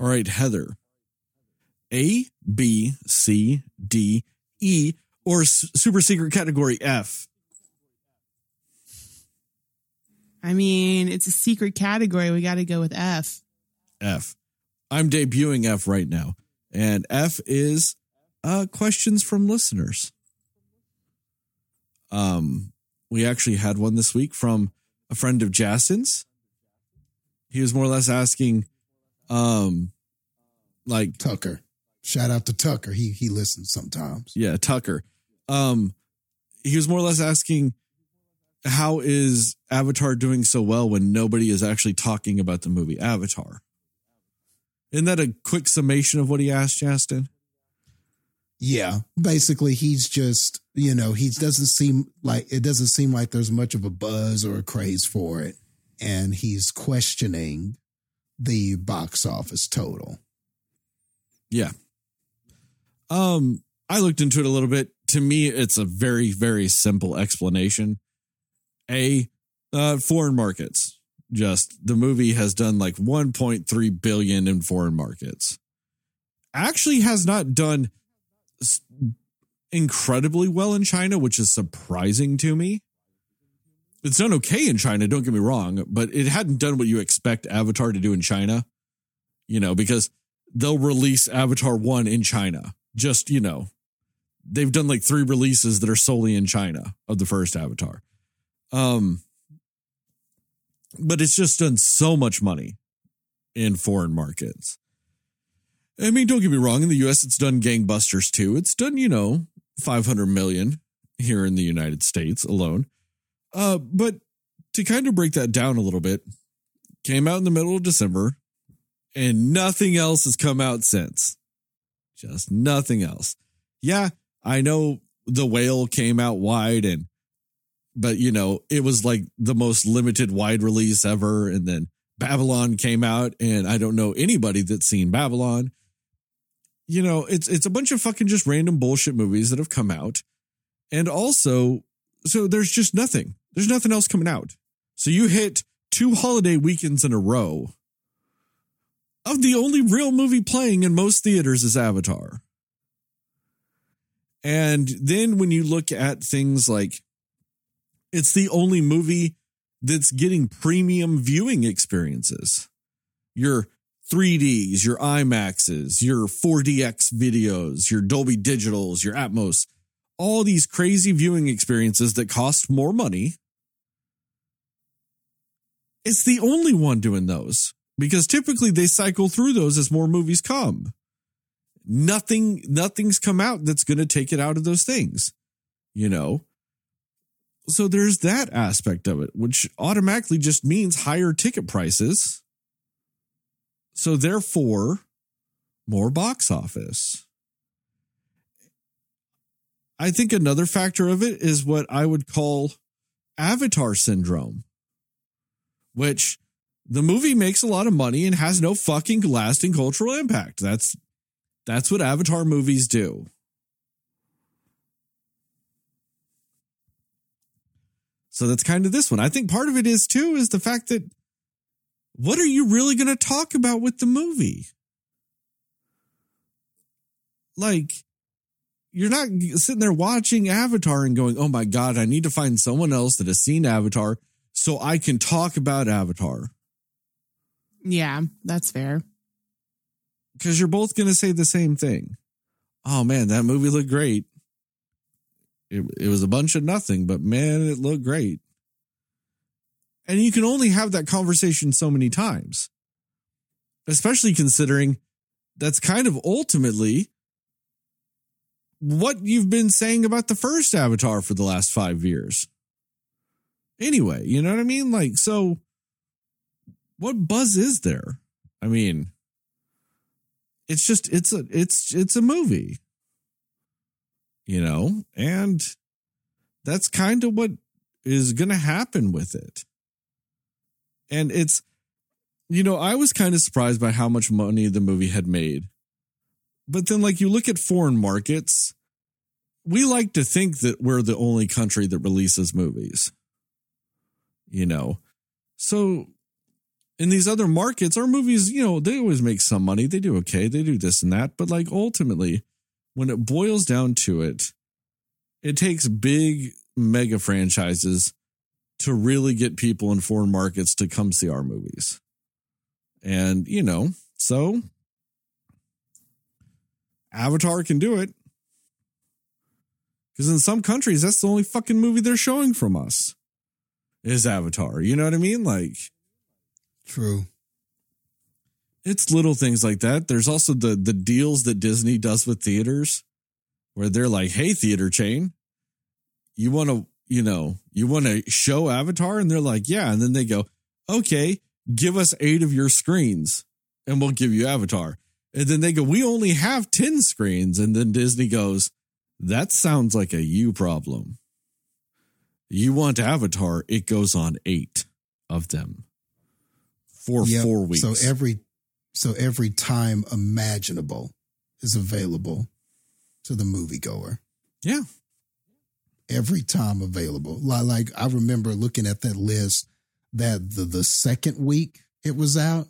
All right, Heather. A, B, C, D, E, or super secret category F? I mean, it's a secret category. We got to go with F. F. I'm debuting F right now. And F is uh, questions from listeners. Um, we actually had one this week from a friend of Justin's. He was more or less asking, um, like Tucker. Shout out to Tucker. He he listens sometimes. Yeah, Tucker. Um, he was more or less asking, how is Avatar doing so well when nobody is actually talking about the movie Avatar? Isn't that a quick summation of what he asked, Justin? Yeah, basically he's just, you know, he doesn't seem like it doesn't seem like there's much of a buzz or a craze for it and he's questioning the box office total. Yeah. Um, I looked into it a little bit. To me, it's a very, very simple explanation. A, uh, foreign markets. Just the movie has done like 1.3 billion in foreign markets. Actually, has not done incredibly well in China, which is surprising to me. It's done okay in China, don't get me wrong, but it hadn't done what you expect Avatar to do in China, you know, because they'll release Avatar 1 in China. Just, you know, they've done like three releases that are solely in China of the first Avatar. Um but it's just done so much money in foreign markets. I mean, don't get me wrong, in the US it's done gangbusters too. It's done, you know, 500 million here in the United States alone. Uh but to kind of break that down a little bit, came out in the middle of December and nothing else has come out since. Just nothing else. Yeah, I know the whale came out wide and but you know, it was like the most limited wide release ever and then Babylon came out and I don't know anybody that's seen Babylon. You know, it's it's a bunch of fucking just random bullshit movies that have come out. And also, so there's just nothing. There's nothing else coming out. So you hit two holiday weekends in a row of the only real movie playing in most theaters is Avatar. And then when you look at things like it's the only movie that's getting premium viewing experiences. Your 3Ds, your IMAXs, your 4DX videos, your Dolby Digitals, your Atmos, all these crazy viewing experiences that cost more money. It's the only one doing those because typically they cycle through those as more movies come. Nothing, nothing's come out that's going to take it out of those things, you know? So there's that aspect of it, which automatically just means higher ticket prices. So therefore, more box office. I think another factor of it is what I would call avatar syndrome, which the movie makes a lot of money and has no fucking lasting cultural impact. That's that's what avatar movies do. So that's kind of this one. I think part of it is too is the fact that what are you really going to talk about with the movie? Like you're not sitting there watching Avatar and going, "Oh my god, I need to find someone else that has seen Avatar so I can talk about Avatar." Yeah, that's fair. Cuz you're both going to say the same thing. Oh man, that movie looked great. It, it was a bunch of nothing, but man, it looked great. And you can only have that conversation so many times, especially considering that's kind of ultimately what you've been saying about the first Avatar for the last five years. Anyway, you know what I mean? Like, so what buzz is there? I mean, it's just it's a it's it's a movie you know and that's kind of what is going to happen with it and it's you know i was kind of surprised by how much money the movie had made but then like you look at foreign markets we like to think that we're the only country that releases movies you know so in these other markets, our movies, you know, they always make some money. They do okay. They do this and that. But like ultimately, when it boils down to it, it takes big mega franchises to really get people in foreign markets to come see our movies. And, you know, so Avatar can do it. Because in some countries, that's the only fucking movie they're showing from us is Avatar. You know what I mean? Like, True. it's little things like that. There's also the the deals that Disney does with theaters where they're like, "Hey theater chain, you want to, you know, you want to show Avatar?" And they're like, "Yeah." And then they go, "Okay, give us 8 of your screens and we'll give you Avatar." And then they go, "We only have 10 screens." And then Disney goes, "That sounds like a you problem. You want Avatar, it goes on 8 of them." For Yep. 4 weeks. So every so every time imaginable is available to the moviegoer. yeah. Every time available. Like I remember looking at that list that the the second week it was out.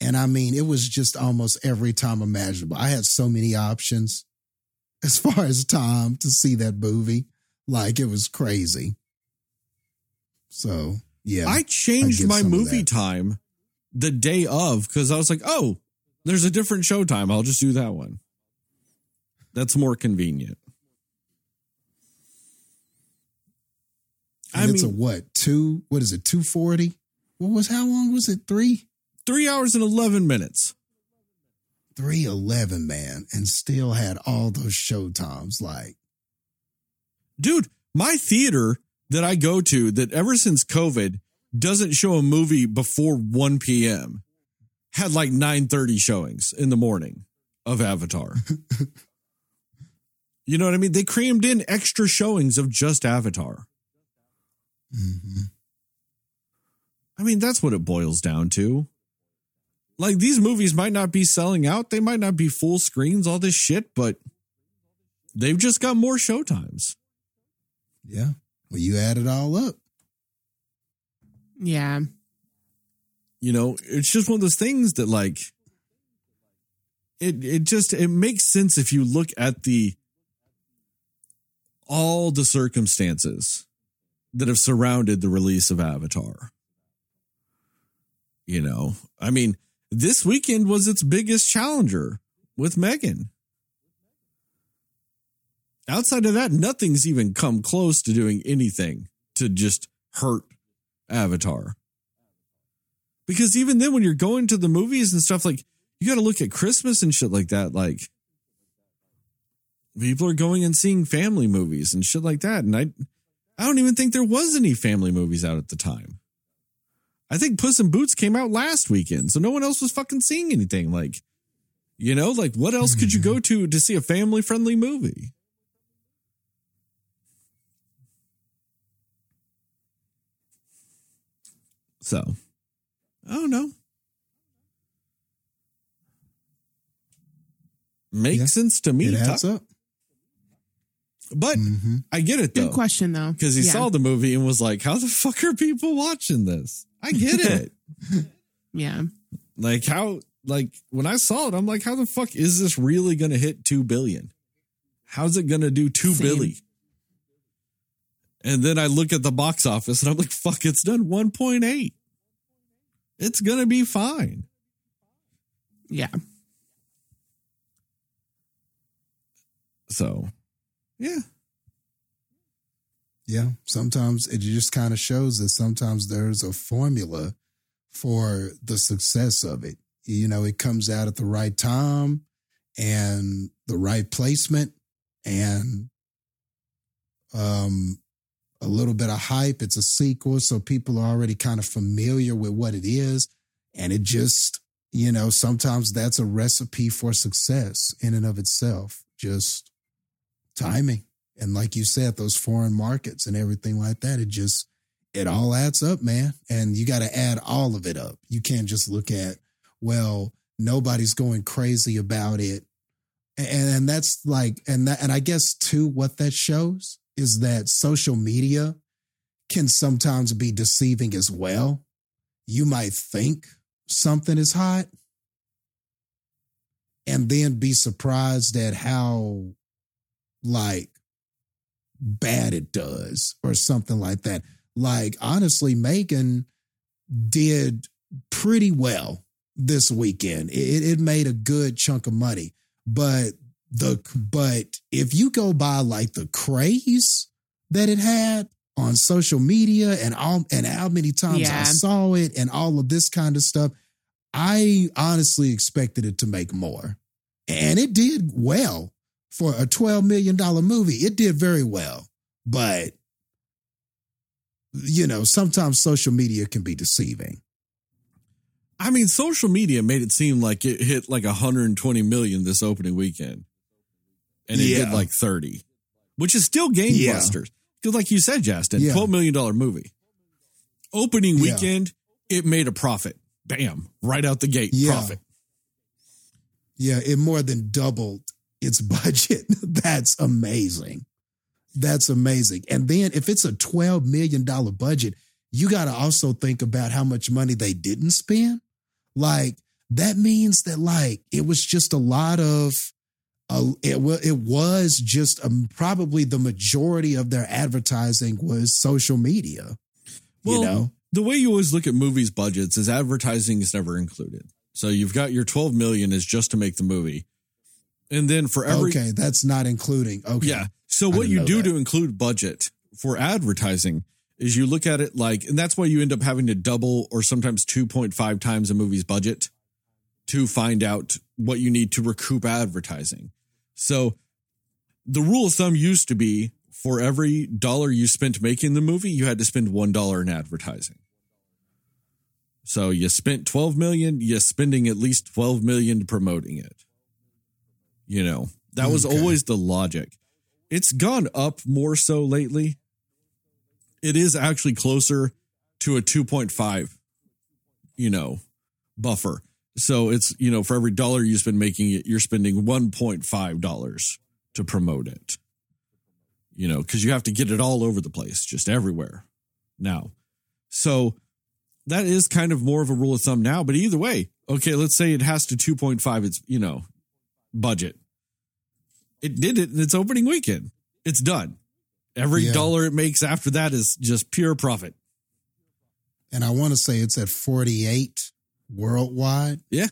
And I mean, it was just almost every time imaginable. I had so many options as far as time to see that movie. Like it was crazy. So yeah. I changed get my movie time the day of because I was like, oh, there's a different show time. I'll just do that one. That's more convenient. I and it's a what? Two what is it? Two forty? What was how long was it? Three? Three hours and 11 minutes. 311 man and still had all those show times like Dude, my theater that I go to that ever since COVID doesn't show a movie before 1 p.m. had like 9:30 showings in the morning of Avatar. you know what I mean? They crammed in extra showings of just Avatar. mhm. I mean, that's what it boils down to. Like these movies might not be selling out, they might not be full screens, all this shit, but they've just got more showtimes. yeah well you add it all up Yeah. You know, it's just one of those things that like it it just it makes sense if you look at the all the circumstances that have surrounded the release of Avatar. You know, I mean, this weekend was its biggest challenger with Megan. Outside of that, nothing's even come close to doing anything to just hurt Avatar. Because even then, when you're going to the movies and stuff, like you got to look at Christmas and shit like that. Like people are going and seeing family movies and shit like that. And I, I don't even think there was any family movies out at the time. I think Puss in Boots came out last weekend, so no one else was fucking seeing anything. Like, you know, like what else could you go to to see a family friendly movie? So, I don't know. Makes Yeah. sense to me. it adds up But hmm I get it though. Good question though. Because he Yeah. saw the movie and was like, how the fuck are people watching this? I get it. Yeah. like, how, like, when I saw it, I'm like, how the fuck is this really going to hit 2 billion? How's it going to do two Same. billy? And then I look at the box office and I'm like, fuck, it's done 1.8. It's going to be fine. Yeah. So, yeah. yeah. Sometimes it just kind of shows that sometimes there's a formula for the success of it. You know it comes out at the right time and the right placement and um a little bit of hype. It's a sequel so people are already kind of familiar with what it is. And it just you know sometimes that's a recipe for success in and of itself. Just timing. And like you said those foreign markets and everything like that it just it all adds up man. And you got to add all of it up. You can't just look at well nobody's going crazy about it. And, and that's like and that and i guess too what that shows is that social media can sometimes be deceiving as well. You might think something is hot and then be surprised at how like bad it does or something like that. Like honestly, Megan did pretty well this weekend. It, it made a good chunk of money, but the but if you go by like the craze that it had on social media and all and how many times Yeah. I saw it and all of this kind of stuff, I honestly expected it to make more. And it did well for a $12 million movie. It did very well. But you know, sometimes social media can be deceiving. I mean, social media made it seem like it hit like 120 million this opening weekend. And it Yeah. did like 30, which is still gangbusters. Because, like you said, Justin, Yeah. $12 million movie. Opening Yeah. weekend, it made a profit. Bam, right out the gate, Yeah. profit. Yeah, it more than doubled its budget. That's amazing. That's amazing. And then if it's a $12 million budget, you got to also think about how much money they didn't spend. Like that means that like it was just a lot of uh, it, it was just um, probably the majority of their advertising was social media. Well, you know, the way you always look at movies budgets is advertising is never included. So you've got your 12 million is just to make the movie. And then for every okay, that's not including. Okay, Yeah. So what you do that. to include budget for advertising is you look at it like, and that's why you end up having to double or sometimes 2.5 times a movie's budget to find out what you need to recoup advertising. So the rule of thumb used to be for every dollar you spent making the movie, you had to spend $1 in advertising. So you spent 12 million, you're spending at least 12 million promoting it. You know, that was Okay. always the logic. It's gone up more so lately. It is actually closer to a 2.5, you know, buffer. So it's, you know, for every dollar you spend making it, you're spending $1.5 to promote it. You know, because you have to get it all over the place, just everywhere now. So that is kind of more of a rule of thumb now. But either way, okay, let's say it has to 2.5, it's, you know, budget. It did it in its opening weekend. It's done. Every Yeah. dollar it makes after that is just pure profit. and I want to say it's at forty-eight worldwide. Yeah.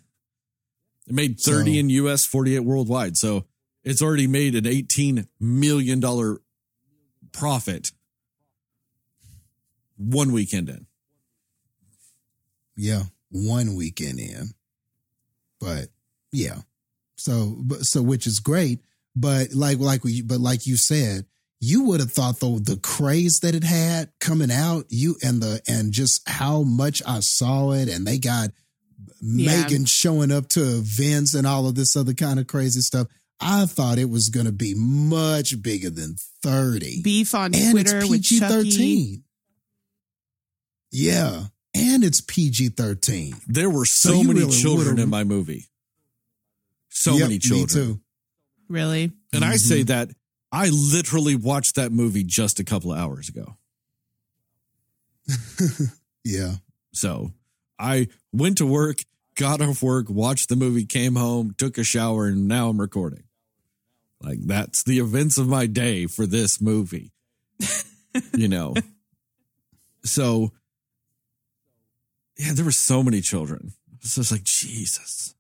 It made 30 So- in US, 48 worldwide. So it's already made an $18 million profit one weekend in. Yeah, one weekend in. But yeah. So but so which is great, but like like we but like you said, you would have thought though the craze that it had coming out, you and the and just how much I saw it and they got Yeah. Megan showing up to events and all of this other kind of crazy stuff. I thought it was going to be much bigger than 30 Beef on and Twitter it's with PG 13. Yeah, and it's PG thirteen. There were so, So many really children in my movie. So Yep, many children. Me too. Really? And I Mm-hmm. say that I literally watched that movie just a couple of hours ago. Yeah, So I went to work, got off work, watched the movie, came home, took a shower, and now I'm recording. Like that's the events of my day for this movie. you know. So yeah, there were so many children. It's just like Jesus.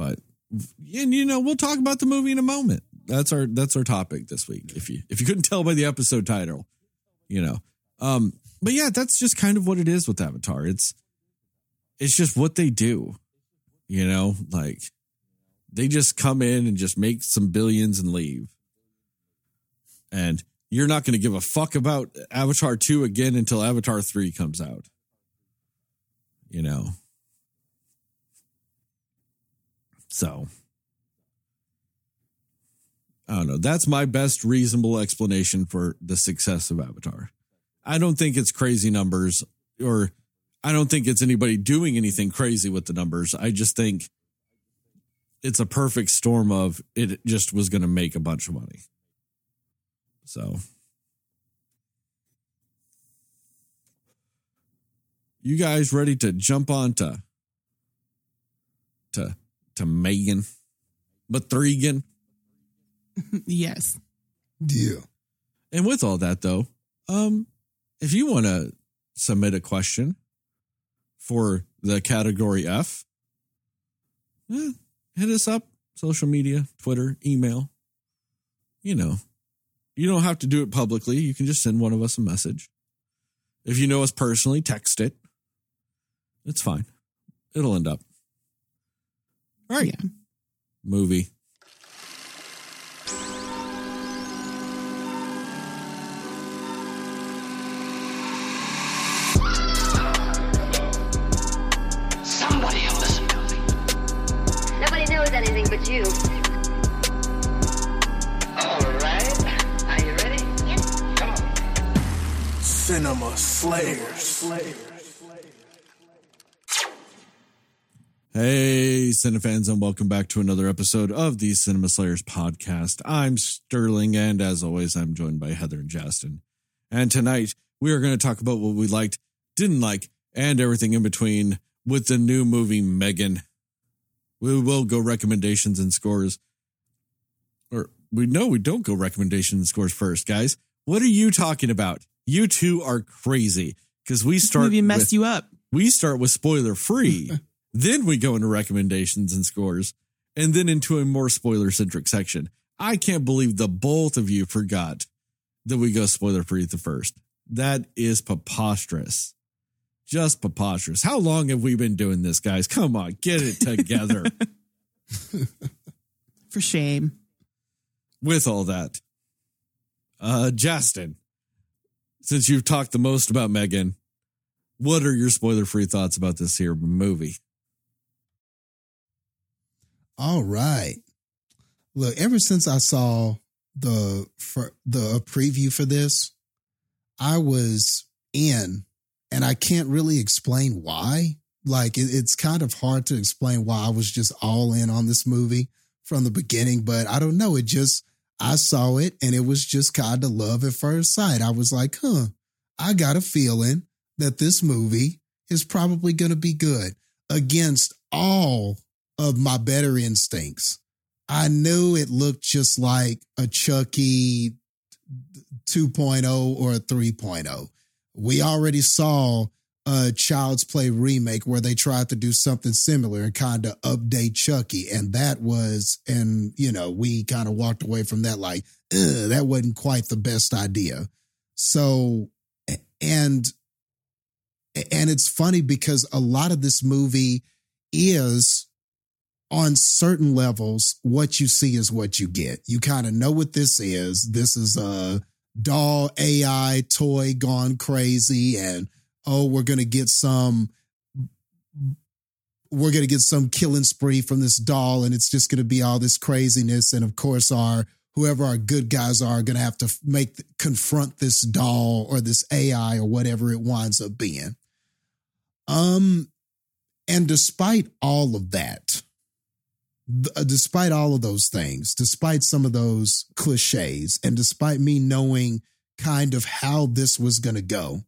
But and you know, we'll talk about the movie in a moment. That's our that's our topic this week. If you if you couldn't tell by the episode title, you know. Um, but yeah, that's just kind of what it is with Avatar. It's it's just what they do. You know, like they just come in and just make some billions and leave. And you're not going to give a fuck about Avatar 2 again until Avatar 3 comes out. You know. So I don't know. That's my best reasonable explanation for the success of Avatar. I don't think it's crazy numbers or I don't think it's anybody doing anything crazy with the numbers. I just think it's a perfect storm of it just was going to make a bunch of money. So You guys ready to jump on to to to Megan? but Mathregan? yes. Yeah. And with all that though, um, if you want to submit a question for the category F, eh, hit us up, social media, Twitter, email. You know, you don't have to do it publicly. You can just send one of us a message. If you know us personally, text it. It's fine. It'll end up. All right. Yeah. Movie. Somebody will listen to me. Nobody knows anything but you. All right. Are you ready? Yep. Come on. Cinema Slayers. Hey, Cinefans, and welcome back to another episode of the Cinema Slayers podcast. I'm Sterling, and as always, I'm joined by Heather and Justin. And tonight, we are going to talk about what we liked, didn't like, and everything in between with the new movie Megan. We will go recommendations and scores. Or we know we don't go recommendations and scores first, guys. What are you talking about? You two are crazy because we This start movie messed with- you up. we start with spoiler free. then we go into recommendations and scores, and then into a more spoiler centric section. I can't believe the both of you forgot that we go spoiler free at the first. That is preposterous. Just preposterous. How long have we been doing this, guys? Come on, get it together For shame. with all that. Uh, Justin, since you've talked the most about Megan, what are your spoiler free thoughts about this here movie? All right. Look, ever since I saw the for the uh, preview for this, I was in, and I can't really explain why. Like it, it's kind of hard to explain why I was just all in on this movie from the beginning, but I don't know. It just I saw it and it was just kind of love at first sight. I was like, huh, I got a feeling that this movie is probably going to be good against all of my better instincts. I knew it looked just like a Chucky 2.0 or a 3.0. We already saw a Child's Play remake where they tried to do something similar and kind of update Chucky. And that was, and you know, we kind of walked away from that like, that wasn't quite the best idea. So, and, and it's funny because a lot of this movie is on certain levels, what you see is what you get. You kind of know what this is. This is a doll AI toy gone crazy, and oh, we're gonna get some. We're gonna get some killing spree from this doll, and it's just gonna be all this craziness. And of course, our whoever our good guys are, are gonna have to make confront this doll or this AI or whatever it winds up being. Um, and despite all of that, uh, despite all of those things, despite some of those cliches, and despite me knowing kind of how this was going to go,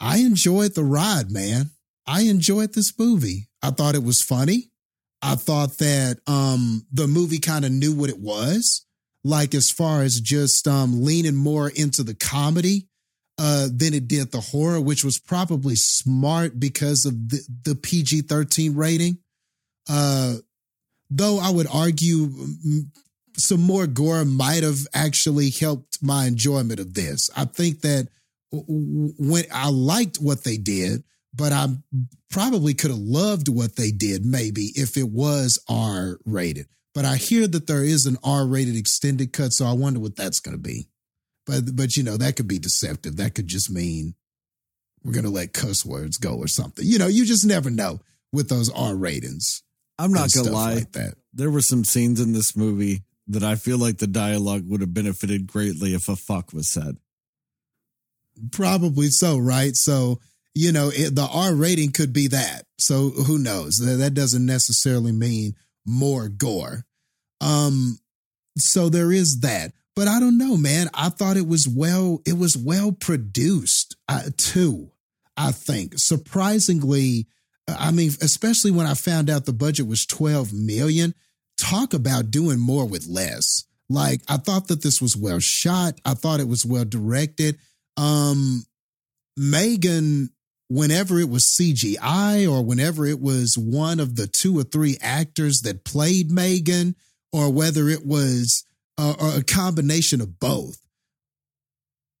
I enjoyed the ride, man. I enjoyed this movie. I thought it was funny. I thought that um, the movie kind of knew what it was, like as far as just um, leaning more into the comedy uh, than it did the horror, which was probably smart because of the, the PG 13 rating. Uh, though I would argue mm, some more gore might have actually helped my enjoyment of this. I think that when I liked what they did, but I probably could have loved what they did maybe if it was R rated. But I hear that there is an R rated extended cut, so I wonder what that's going to be. But but you know that could be deceptive. That could just mean we're going to let cuss words go or something. You know, you just never know with those R ratings. I'm not gonna lie. like that. there were some scenes in this movie that I feel like the dialogue would have benefited greatly if a fuck was said. Probably so, right? So, you know, it, the R rating could be that. So who knows? That, that doesn't necessarily mean more gore. Um, so there is that. But I don't know, man. I thought it was well, it was well produced uh, too. I think surprisingly, I mean, especially when I found out the budget was 12 million, talk about doing more with less. Like I thought that this was well shot. I thought it was well directed. Um Megan whenever it was CGI or whenever it was one of the two or three actors that played Megan or whether it was a, a combination of both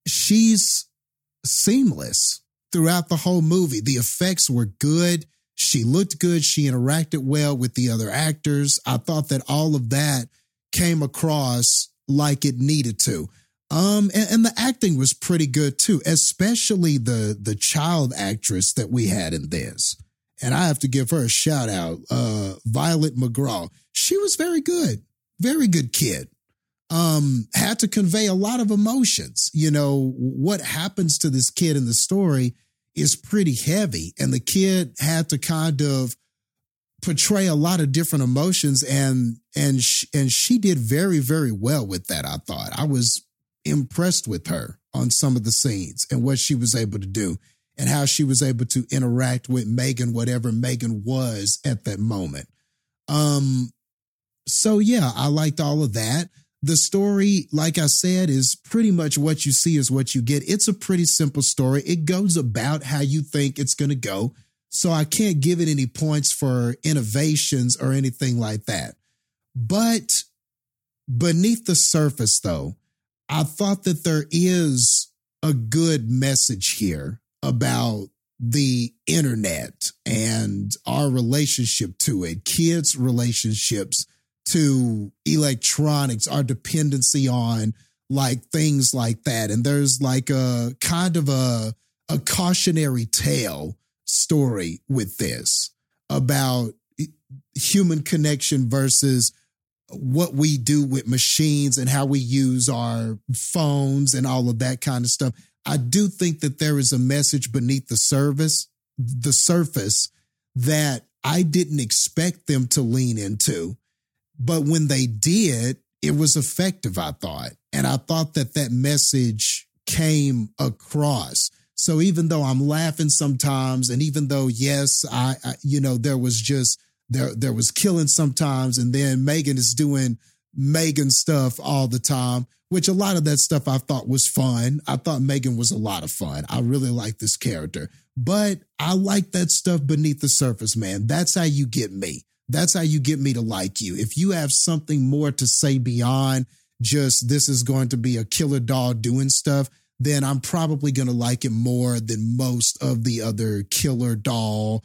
she's seamless throughout the whole movie. The effects were good. She looked good. She interacted well with the other actors. I thought that all of that came across like it needed to. Um, and, and the acting was pretty good too, especially the the child actress that we had in this. And I have to give her a shout out, uh, Violet McGraw. She was very good, very good kid um, had to convey a lot of emotions. You know, what happens to this kid in the story is pretty heavy, and the kid had to kind of portray a lot of different emotions, and and sh- and she did very very well with that. I thought I was impressed with her on some of the scenes and what she was able to do and how she was able to interact with Megan, whatever Megan was at that moment. Um, so yeah, I liked all of that. The story, like I said, is pretty much what you see is what you get. It's a pretty simple story. It goes about how you think it's going to go. So I can't give it any points for innovations or anything like that. But beneath the surface, though, I thought that there is a good message here about the internet and our relationship to it, kids' relationships to electronics, our dependency on like things like that. And there's like a kind of a, a cautionary tale story with this about human connection versus what we do with machines and how we use our phones and all of that kind of stuff. I do think that there is a message beneath the service, the surface that I didn't expect them to lean into but when they did, it was effective, I thought. And I thought that that message came across. So even though I'm laughing sometimes, and even though, yes, I, I you know, there was just, there, there was killing sometimes, and then Megan is doing Megan stuff all the time, which a lot of that stuff I thought was fun. I thought Megan was a lot of fun. I really like this character, but I like that stuff beneath the surface, man. That's how you get me. That's how you get me to like you. If you have something more to say beyond just this is going to be a killer doll doing stuff, then I'm probably going to like it more than most of the other killer doll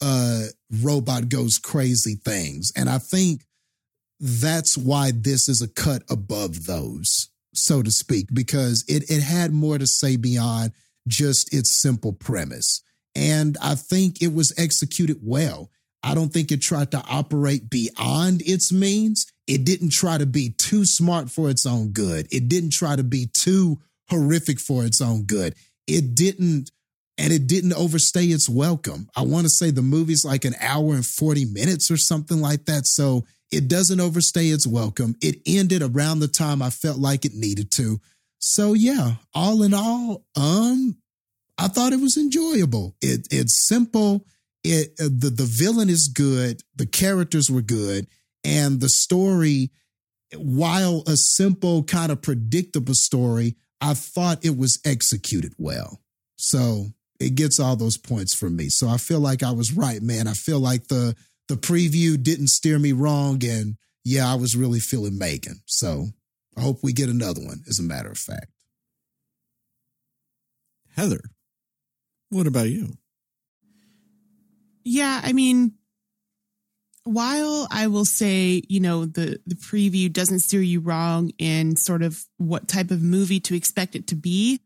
uh robot goes crazy things. And I think that's why this is a cut above those, so to speak, because it it had more to say beyond just its simple premise. And I think it was executed well. I don't think it tried to operate beyond its means. It didn't try to be too smart for its own good. It didn't try to be too horrific for its own good. It didn't, and it didn't overstay its welcome. I want to say the movie's like an hour and 40 minutes or something like that. So it doesn't overstay its welcome. It ended around the time I felt like it needed to. So yeah, all in all, um, I thought it was enjoyable. It it's simple it uh, the the villain is good, the characters were good, and the story, while a simple kind of predictable story, I thought it was executed well. So it gets all those points from me. So I feel like I was right, man. I feel like the the preview didn't steer me wrong, and yeah, I was really feeling Megan. So I hope we get another one. As a matter of fact, Heather, what about you? Yeah, I mean, while I will say, you know, the the preview doesn't steer you wrong in sort of what type of movie to expect it to be,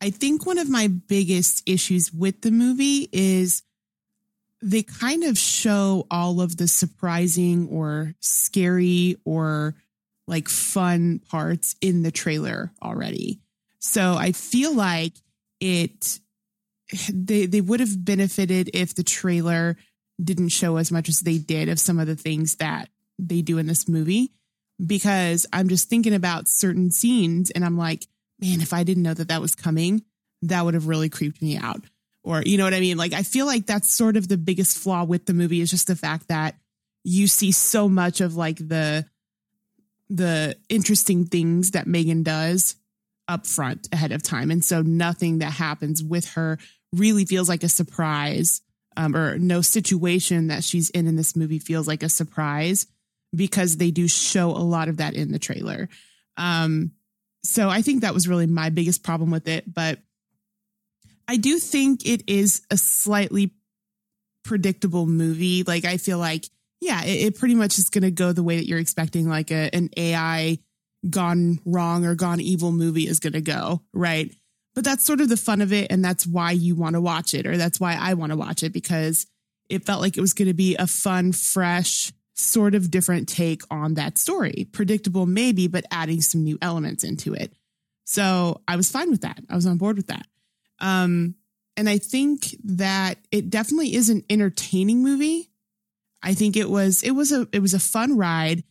I think one of my biggest issues with the movie is they kind of show all of the surprising or scary or like fun parts in the trailer already. So I feel like it they they would have benefited if the trailer didn't show as much as they did of some of the things that they do in this movie because I'm just thinking about certain scenes and I'm like, man, if I didn't know that that was coming, that would have really creeped me out. Or, you know what I mean? Like, I feel like that's sort of the biggest flaw with the movie is just the fact that you see so much of like the, the interesting things that Megan does up front ahead of time. And so nothing that happens with her really feels like a surprise um, or no situation that she's in in this movie feels like a surprise because they do show a lot of that in the trailer. Um, so I think that was really my biggest problem with it. But I do think it is a slightly predictable movie. Like I feel like, yeah, it, it pretty much is going to go the way that you're expecting, like a, an AI gone wrong or gone evil movie is going to go, right? But that's sort of the fun of it. And that's why you want to watch it, or that's why I want to watch it because it felt like it was going to be a fun, fresh, sort of different take on that story. Predictable, maybe, but adding some new elements into it. So I was fine with that. I was on board with that. Um, and I think that it definitely is an entertaining movie. I think it was it was a it was a fun ride,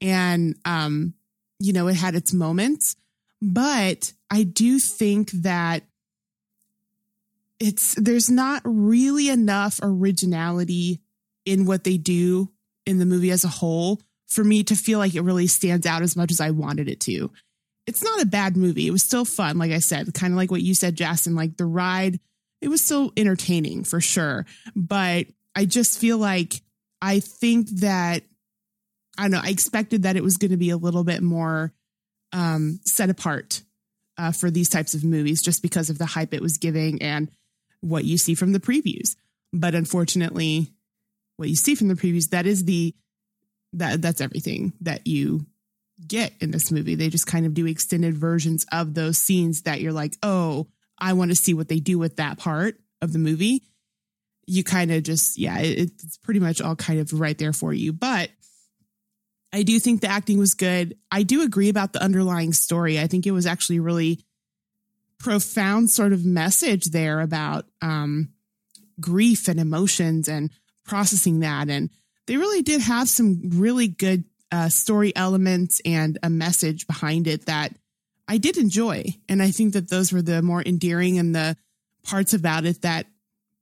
and um, you know, it had its moments, but I do think that it's there's not really enough originality in what they do in the movie as a whole for me to feel like it really stands out as much as I wanted it to. It's not a bad movie. It was still fun, like I said, kind of like what you said, Justin. Like the ride, it was still entertaining for sure. But I just feel like I think that I don't know. I expected that it was going to be a little bit more um, set apart uh, for these types of movies, just because of the hype it was giving and what you see from the previews. But unfortunately, what you see from the previews that is the that that's everything that you get in this movie. They just kind of do extended versions of those scenes that you're like, oh, I want to see what they do with that part of the movie. You kind of just, yeah, it, it's pretty much all kind of right there for you. But I do think the acting was good. I do agree about the underlying story. I think it was actually really profound sort of message there about um, grief and emotions and processing that. And they really did have some really good uh, story elements and a message behind it that I did enjoy. And I think that those were the more endearing and the parts about it that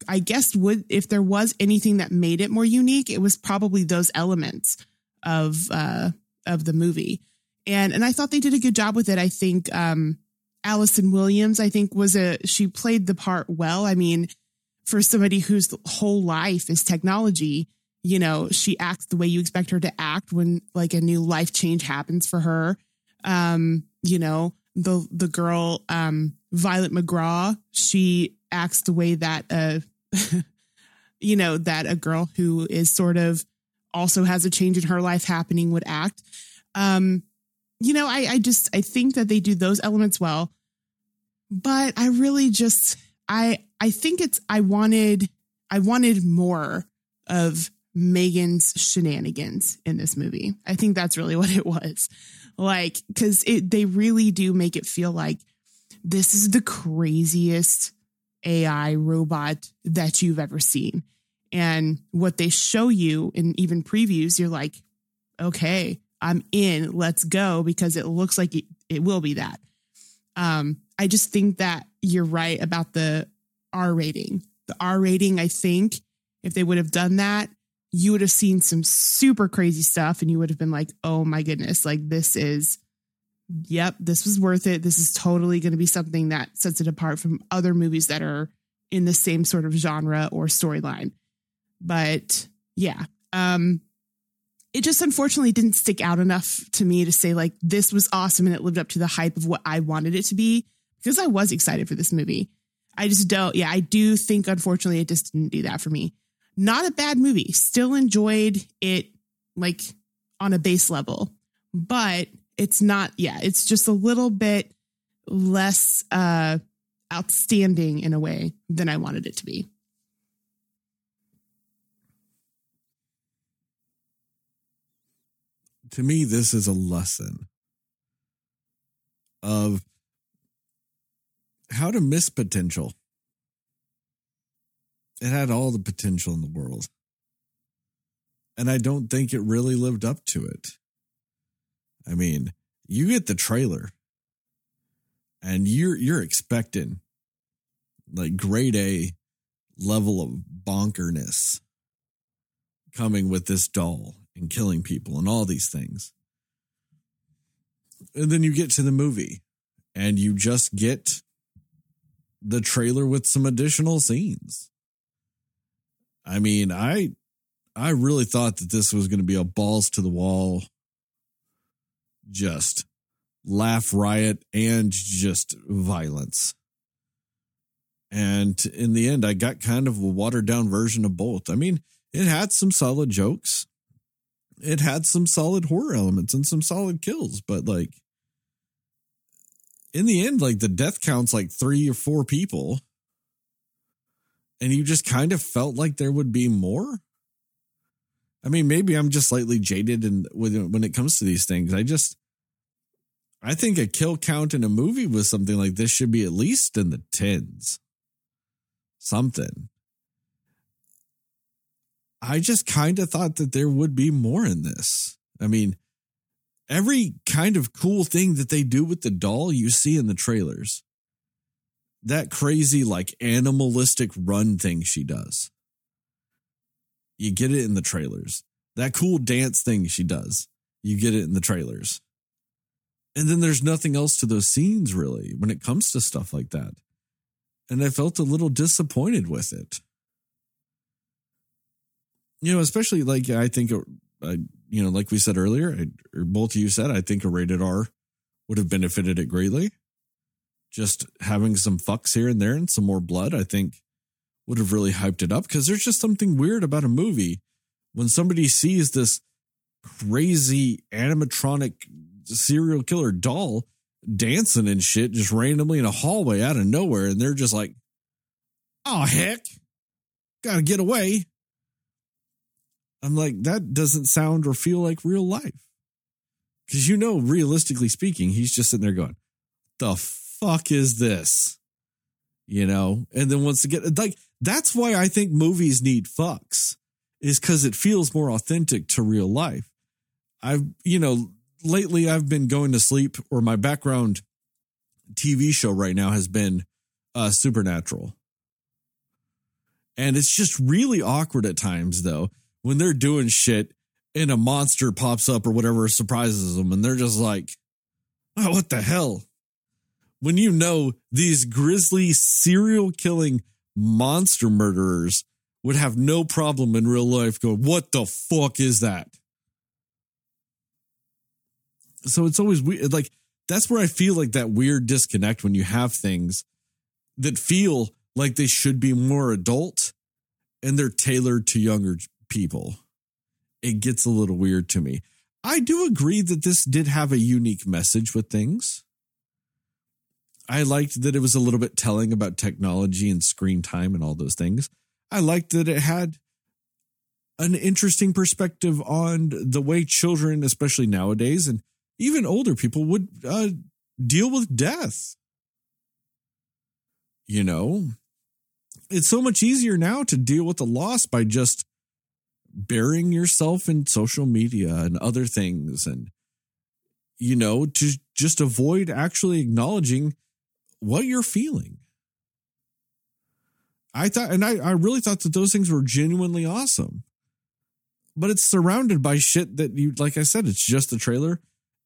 I guess would, if there was anything that made it more unique, it was probably those elements of uh, of the movie, and and I thought they did a good job with it. I think um, Allison Williams, I think, was a she played the part well. I mean, for somebody whose whole life is technology, you know, she acts the way you expect her to act when like a new life change happens for her. Um, you know, the the girl um Violet McGraw, she acts the way that uh you know, that a girl who is sort of also has a change in her life happening would act. Um, you know, I, I just I think that they do those elements well, but I really just I I think it's I wanted I wanted more of Megan's shenanigans in this movie. I think that's really what it was. Like, because it they really do make it feel like this is the craziest AI robot that you've ever seen. And what they show you in even previews, you're like, okay, I'm in, let's go, because it looks like it, it will be that. Um, I just think that you're right about the R rating. The R rating, I think, if they would have done that, you would have seen some super crazy stuff and you would have been like, oh my goodness, like this is, yep, this was worth it. This is totally going to be something that sets it apart from other movies that are in the same sort of genre or storyline. But yeah, um, it just unfortunately didn't stick out enough to me to say like this was awesome and it lived up to the hype of what I wanted it to be because I was excited for this movie. I just don't, yeah, I do think unfortunately it just didn't do that for me. Not a bad movie. Still enjoyed it like on a base level, but it's not, yeah, it's just a little bit less uh outstanding in a way than I wanted it to be. To me, this is a lesson of how to miss potential. It had all the potential in the world. And I don't think it really lived up to it. I mean, you get the trailer and you're you're expecting like grade A level of bonkerness coming with this doll and killing people and all these things. And then you get to the movie and you just get the trailer with some additional scenes. I mean, I I really thought that this was going to be a balls to the wall just laugh riot and just violence. And in the end, I got kind of a watered down version of both. I mean, it had some solid jokes, it had some solid horror elements and some solid kills, but like in the end, like the death counts like three or four people. And you just kind of felt like there would be more. I mean, maybe I'm just slightly jaded and when when it comes to these things. I just I think a kill count in a movie with something like this should be at least in the tens. Something. I just kind of thought that there would be more in this. I mean, every kind of cool thing that they do with the doll you see in the trailers. That crazy, like animalistic run thing she does. You get it in the trailers. That cool dance thing she does. You get it in the trailers. And then there's nothing else to those scenes really when it comes to stuff like that. And I felt a little disappointed with it. You know, especially like I think, uh, you know, like we said earlier, I, or both of you said, I think a rated R would have benefited it greatly. Just having some fucks here and there and some more blood, I think would have really hyped it up because there's just something weird about a movie when somebody sees this crazy animatronic serial killer doll dancing and shit just randomly in a hallway out of nowhere. And they're just like, oh, heck, gotta get away. I'm like, that doesn't sound or feel like real life. Because you know, realistically speaking, he's just sitting there going, the fuck is this? You know? And then once again, like, that's why I think movies need fucks, is because it feels more authentic to real life. I've, you know, lately I've been going to sleep, or my background TV show right now has been uh, Supernatural. And it's just really awkward at times, though, when they're doing shit and a monster pops up or whatever surprises them, and they're just like, oh, what the hell? When you know these grisly serial killing monster murderers would have no problem in real life going, what the fuck is that? so it's always weird. Like that's where I feel like that weird disconnect when you have things that feel like they should be more adult and they're tailored to younger people. It gets a little weird to me. I do agree that this did have a unique message with things. I liked that it was a little bit telling about technology and screen time and all those things. I liked that it had an interesting perspective on the way children, especially nowadays, and even older people would uh, deal with death. You know, it's so much easier now to deal with the loss by just burying yourself in social media and other things and you know to just avoid actually acknowledging what you're feeling. I thought and I, I really thought that those things were genuinely awesome. But it's surrounded by shit that you like i said it's just a trailer.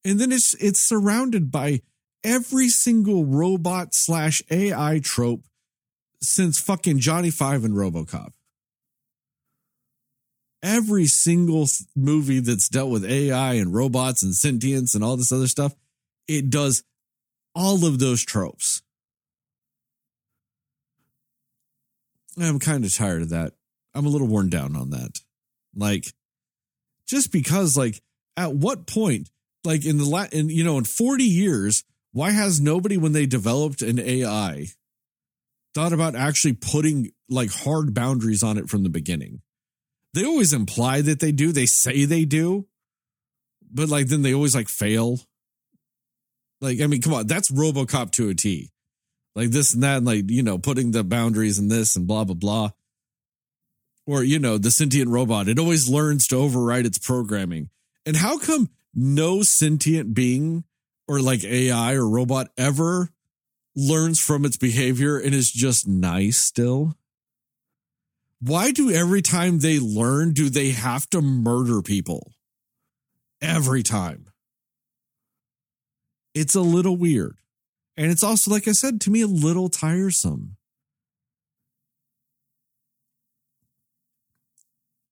And then it's it's surrounded by every single robot slash AI trope since fucking Johnny Five and RoboCop. Every single movie that's dealt with AI and robots and sentience and all this other stuff, it does all of those tropes. I'm kind of tired of that. I'm a little worn down on that. Like, just because, like, at what point like in the la- in you know in 40 years why has nobody when they developed an ai thought about actually putting like hard boundaries on it from the beginning they always imply that they do. They say they do. But like then they always like fail. Like i mean come on. That's robocop to a t. Like this and that and like you know putting the boundaries in this and blah blah blah. Or you know the sentient robot. It always learns to override its programming. And how come no sentient being or like AI or robot ever learns from its behavior and is just nice still? Why do every time they learn, do they have to murder people? Every time. It's a little weird. And it's also, like I said, to me, a little tiresome.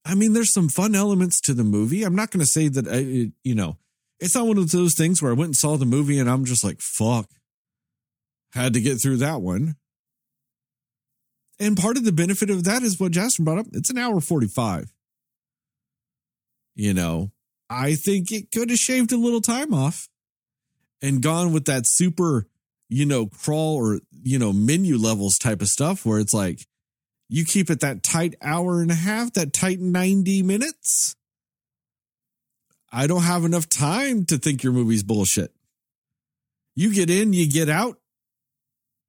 I mean, there's some fun elements to the movie. I'm not going to say that, I, it, you know, it's not one of those things where I went and saw the movie and I'm just like, fuck, had to get through that one. And part of the benefit of that is what Jasper brought up. It's an hour 45. You know, I think it could have shaved a little time off and gone with that super, you know, crawl or, you know, menu levels type of stuff where it's like, you keep it that tight hour and a half, that tight 90 minutes. I don't have enough time to think your movie's bullshit. You get in, you get out.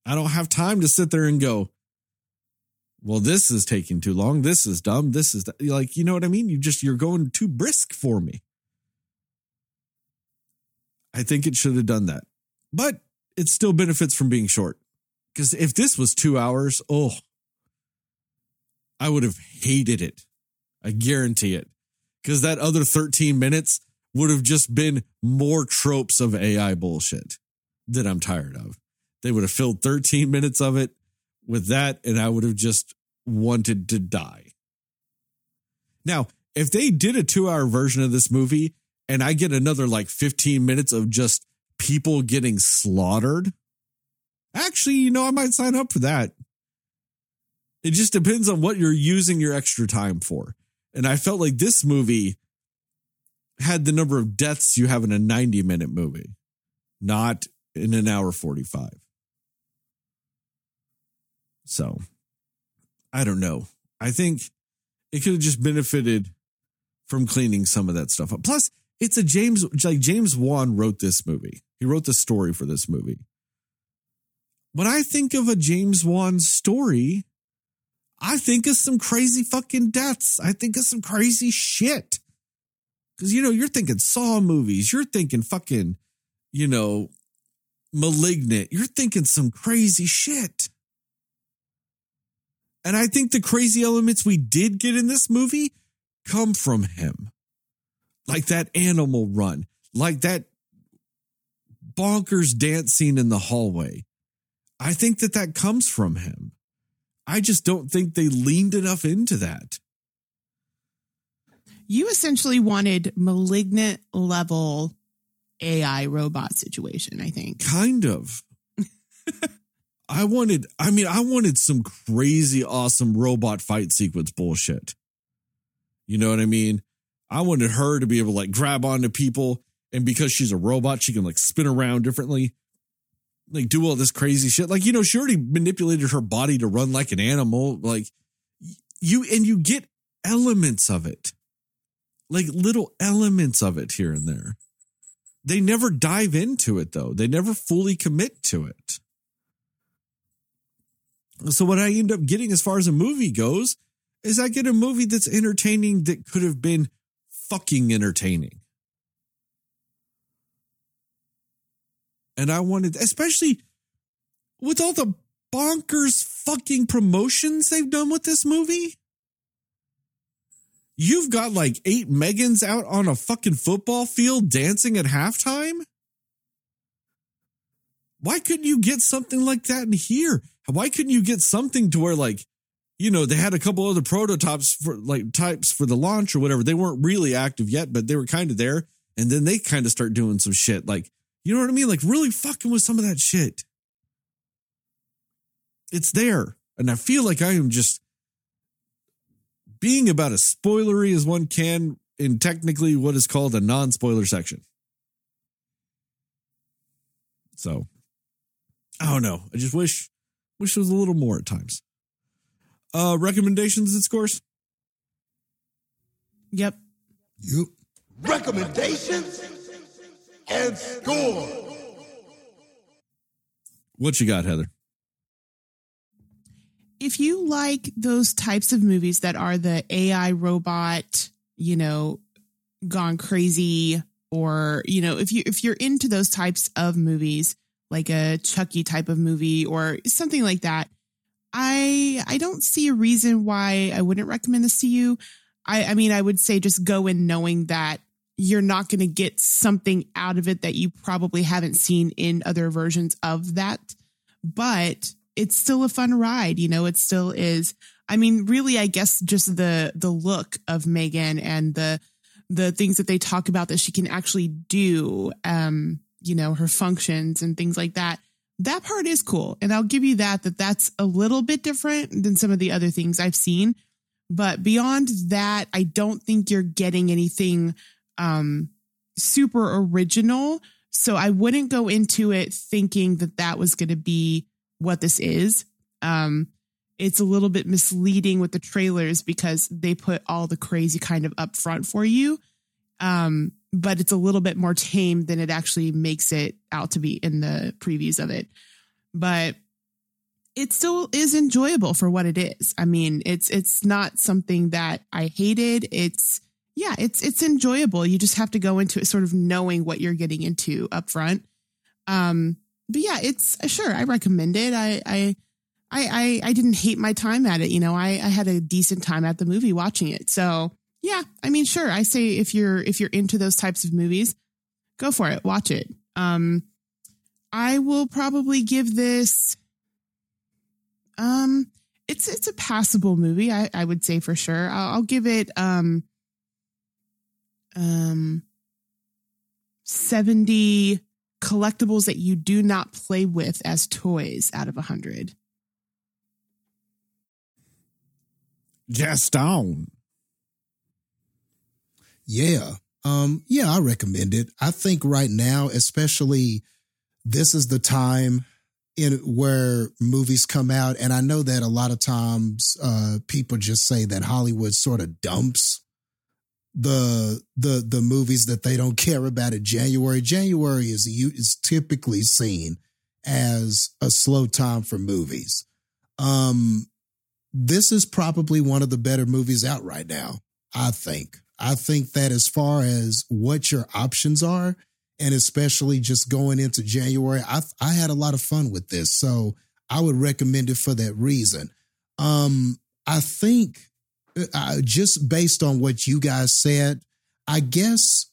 I don't have time to sit there and go, well, this is taking too long. This is dumb. This is like, you know what I mean? You just, you're going too brisk for me. I think it should have done that, but it still benefits from being short. Because if this was two hours, oh, I would have hated it. I guarantee it. Because that other 13 minutes would have just been more tropes of AI bullshit that I'm tired of. They would have filled 13 minutes of it with that, and I would have just wanted to die. Now, if they did a two hour version of this movie and I get another like 15 minutes of just people getting slaughtered, actually, you know, I might sign up for that. It just depends on what you're using your extra time for. And I felt like this movie had the number of deaths you have in a 90 minute movie, not in an hour 45. So I don't know. I think it could have just benefited from cleaning some of that stuff up. Plus, it's a James like James Wan wrote this movie. He wrote the story for this movie. When I think of a James Wan story, I think of some crazy fucking deaths. I think of some crazy shit. Cause you know, you're thinking Saw movies, you're thinking fucking, you know, malignant, you're thinking some crazy shit. And I think the crazy elements we did get in this movie come from him. Like that animal run, like that bonkers dance scene in the hallway. I think that that comes from him. I just don't think they leaned enough into that. You essentially wanted malignant level AI robot situation, I think. Kind of. I wanted, I mean, I wanted some crazy awesome robot fight sequence bullshit. You know what I mean? I wanted her to be able to like grab onto people. And because she's a robot, she can like spin around differently, like do all this crazy shit. Like, you know, she already manipulated her body to run like an animal. Like, you, and you get elements of it, like little elements of it here and there. They never dive into it though, they never fully commit to it. So what I end up getting as far as a movie goes is I get a movie that's entertaining that could have been fucking entertaining. And I wanted, especially with all the bonkers fucking promotions they've done with this movie. You've got like eight Megans out on a fucking football field dancing at halftime. Why couldn't you get something like that in here? Why couldn't you get something to where like, you know, they had a couple other prototypes for like types for the launch or whatever. They weren't really active yet, but they were kind of there. And then they kind of start doing some shit. Like, you know what I mean? Like really fucking with some of that shit. It's there. And I feel like I am just being about as spoilery as one can in technically what is called a non-spoiler section. So I don't know. I just wish wish there was a little more at times. Uh recommendations and scores? Yep. You Recommendations and score. What you got, Heather? If you like those types of movies that are the AI robot, you know, gone crazy, or, you know, if you if you're into those types of movies, like a Chucky type of movie or something like that, I I don't see a reason why I wouldn't recommend this to you. I I mean I would say just go in knowing that you're not going to get something out of it that you probably haven't seen in other versions of that. But it's still a fun ride, you know, it still is. I mean, really I guess just the the look of Megan and the the things that they talk about that she can actually do um you know her functions and things like that. That part is cool. And i'll give you that that that's a little bit different than some of the other things i've seen. But beyond that i don't think you're getting anything um super original. So i wouldn't go into it thinking that that was going to be what this is. Um it's a little bit misleading with the trailers because they put all the crazy kind of up front for you. Um but it's a little bit more tame than it actually makes it out to be in the previews of it. But it still is enjoyable for what it is. I mean, it's it's not something that I hated. It's yeah, it's it's enjoyable. You just have to go into it sort of knowing what you're getting into up front. Um, but yeah, it's sure I recommend it. I I I I, I didn't hate my time at it. You know, I I had a decent time at the movie watching it. So yeah, I mean, sure. I say if you're if you're into those types of movies, go for it. Watch it. Um, I will probably give this. Um, it's it's a passable movie. I I would say for sure. I'll, I'll give it um. Um. Seventy collectibles that you do not play with as toys out of a hundred. Just on. Yeah. Um, yeah, I recommend it. I think right now, especially this is the time in where movies come out. And I know that a lot of times uh people just say that Hollywood sort of dumps the the the movies that they don't care about in January. January is is typically seen as a slow time for movies. Um this is probably one of the better movies out right now, I think. I think that as far as what your options are, and especially just going into January, I I had a lot of fun with this, so I would recommend it for that reason. Um, I think uh, just based on what you guys said, I guess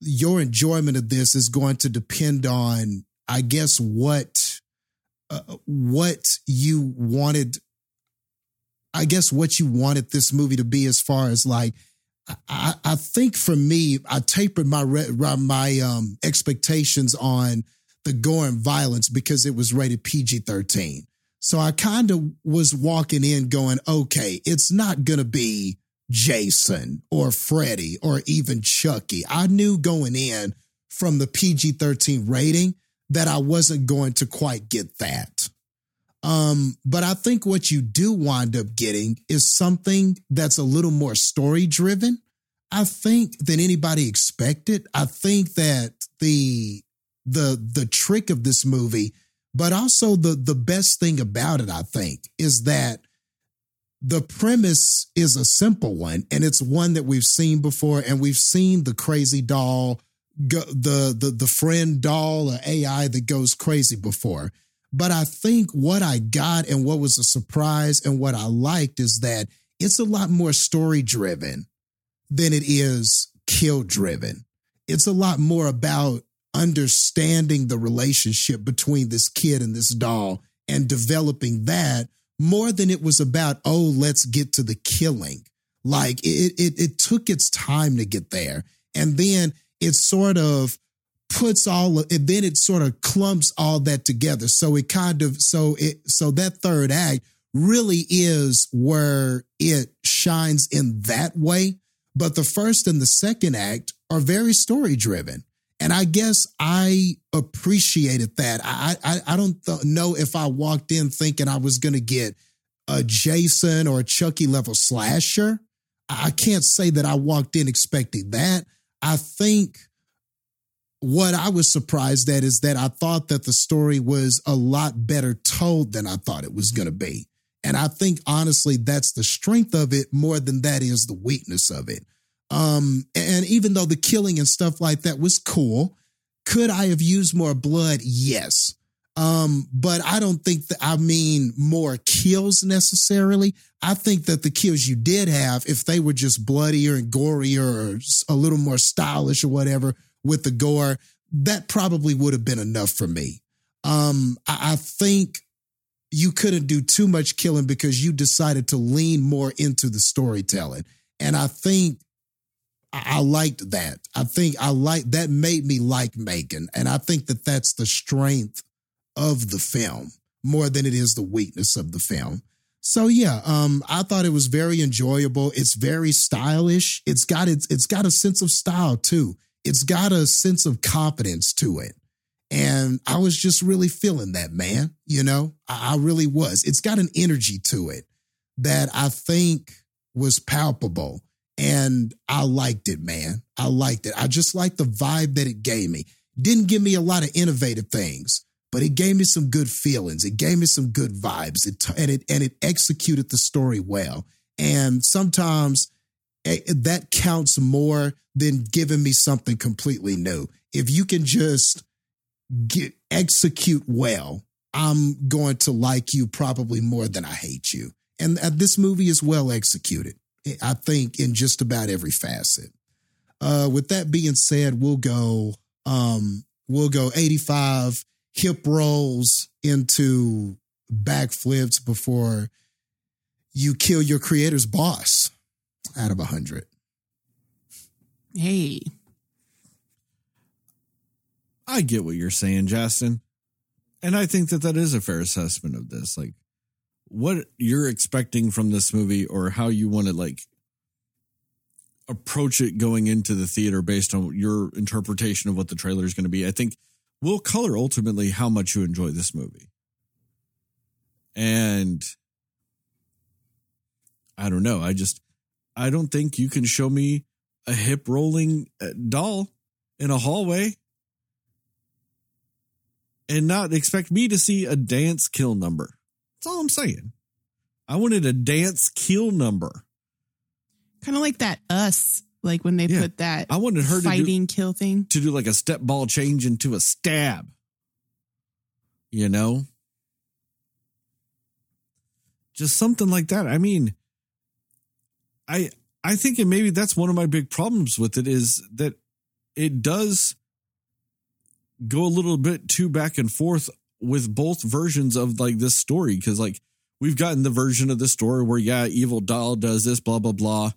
your enjoyment of this is going to depend on, I guess, what uh, what you wanted. I guess what you wanted this movie to be, as far as like I, I think for me, I tapered my my um, expectations on the gore and violence because it was rated PG thirteen. So I kind of was walking in going, okay, it's not gonna be Jason or Freddy or even Chucky. I knew going in from the PG thirteen rating that I wasn't going to quite get that. Um, but I think what you do wind up getting is something that's a little more story driven. I think than anybody expected. I think that the the the trick of this movie, but also the the best thing about it, I think, is that the premise is a simple one and it's one that we've seen before and we've seen the crazy doll go, the the the friend doll or AI that goes crazy before but I think what I got and what was a surprise and what I liked is that it's a lot more story driven than it is kill driven. It's a lot more about understanding the relationship between this kid and this doll and developing that more than it was about, oh, let's get to the killing. Like it, it, it took its time to get there. And then it sort of puts all of and then it sort of clumps all that together. So it kind of so it so that third act really is where it shines in that way. But the first and the second act are very story driven. And I guess I appreciated that. I I, I don't th- know if I walked in thinking I was going to get a Jason or a Chucky level slasher. I can't say that I walked in expecting that. I think what I was surprised at is that I thought that the story was a lot better told than I thought it was going to be. And I think honestly, that's the strength of it more than that is the weakness of it. Um, and even though the killing and stuff like that was cool, could I have used more blood? Yes. Um, but I don't think that I mean more kills necessarily. I think that the kills you did have, if they were just bloodier and gorier or a little more stylish or whatever with the gore, that probably would have been enough for me. Um, I, I think you couldn't do too much killing because you decided to lean more into the storytelling. And I think I, liked that. I think I like that made me like Megan. And I think that that's the strength of the film more than it is the weakness of the film. So yeah, um, I thought it was very enjoyable. It's very stylish. It's got its it's got a sense of style too. It's got a sense of confidence to it. And I was just really feeling that, man. You know, I, I really was. It's got an energy to it that I think was palpable. And I liked it, man. I liked it. I just liked the vibe that it gave me. Didn't give me a lot of innovative things, but it gave me some good feelings. It gave me some good vibes. It, and it and it executed the story well. And sometimes that counts more than giving me something completely new. If you can just get execute well, I'm going to like you probably more than I hate you. And uh, this movie is well executed. I think in just about every facet. Uh, with that being said, we'll go um, we'll go 85 hip rolls into backflips before you kill your creator's boss out of 100. Hey, I get what you're saying, Justin. And I think that that is a fair assessment of this. Like, what you're expecting from this movie or how you want to, like, approach it going into the theater based on your interpretation of what the trailer is going to be, I think will color ultimately how much you enjoy this movie. And I don't know. I just, I don't think you can show me a hip rolling uh, doll in a hallway and not expect me to see a dance kill number. That's all I'm saying. I wanted a dance kill number. kind of like that us, like when they Yeah. put that I wanted her to do, fighting kill thing. to do like a step ball change into a stab. You know? Just something like that. I mean, I I think and maybe that's one of my big problems with it is that it does go a little bit too back and forth with both versions of like this story. Because like we've gotten the version of the story where yeah evil doll does this blah blah blah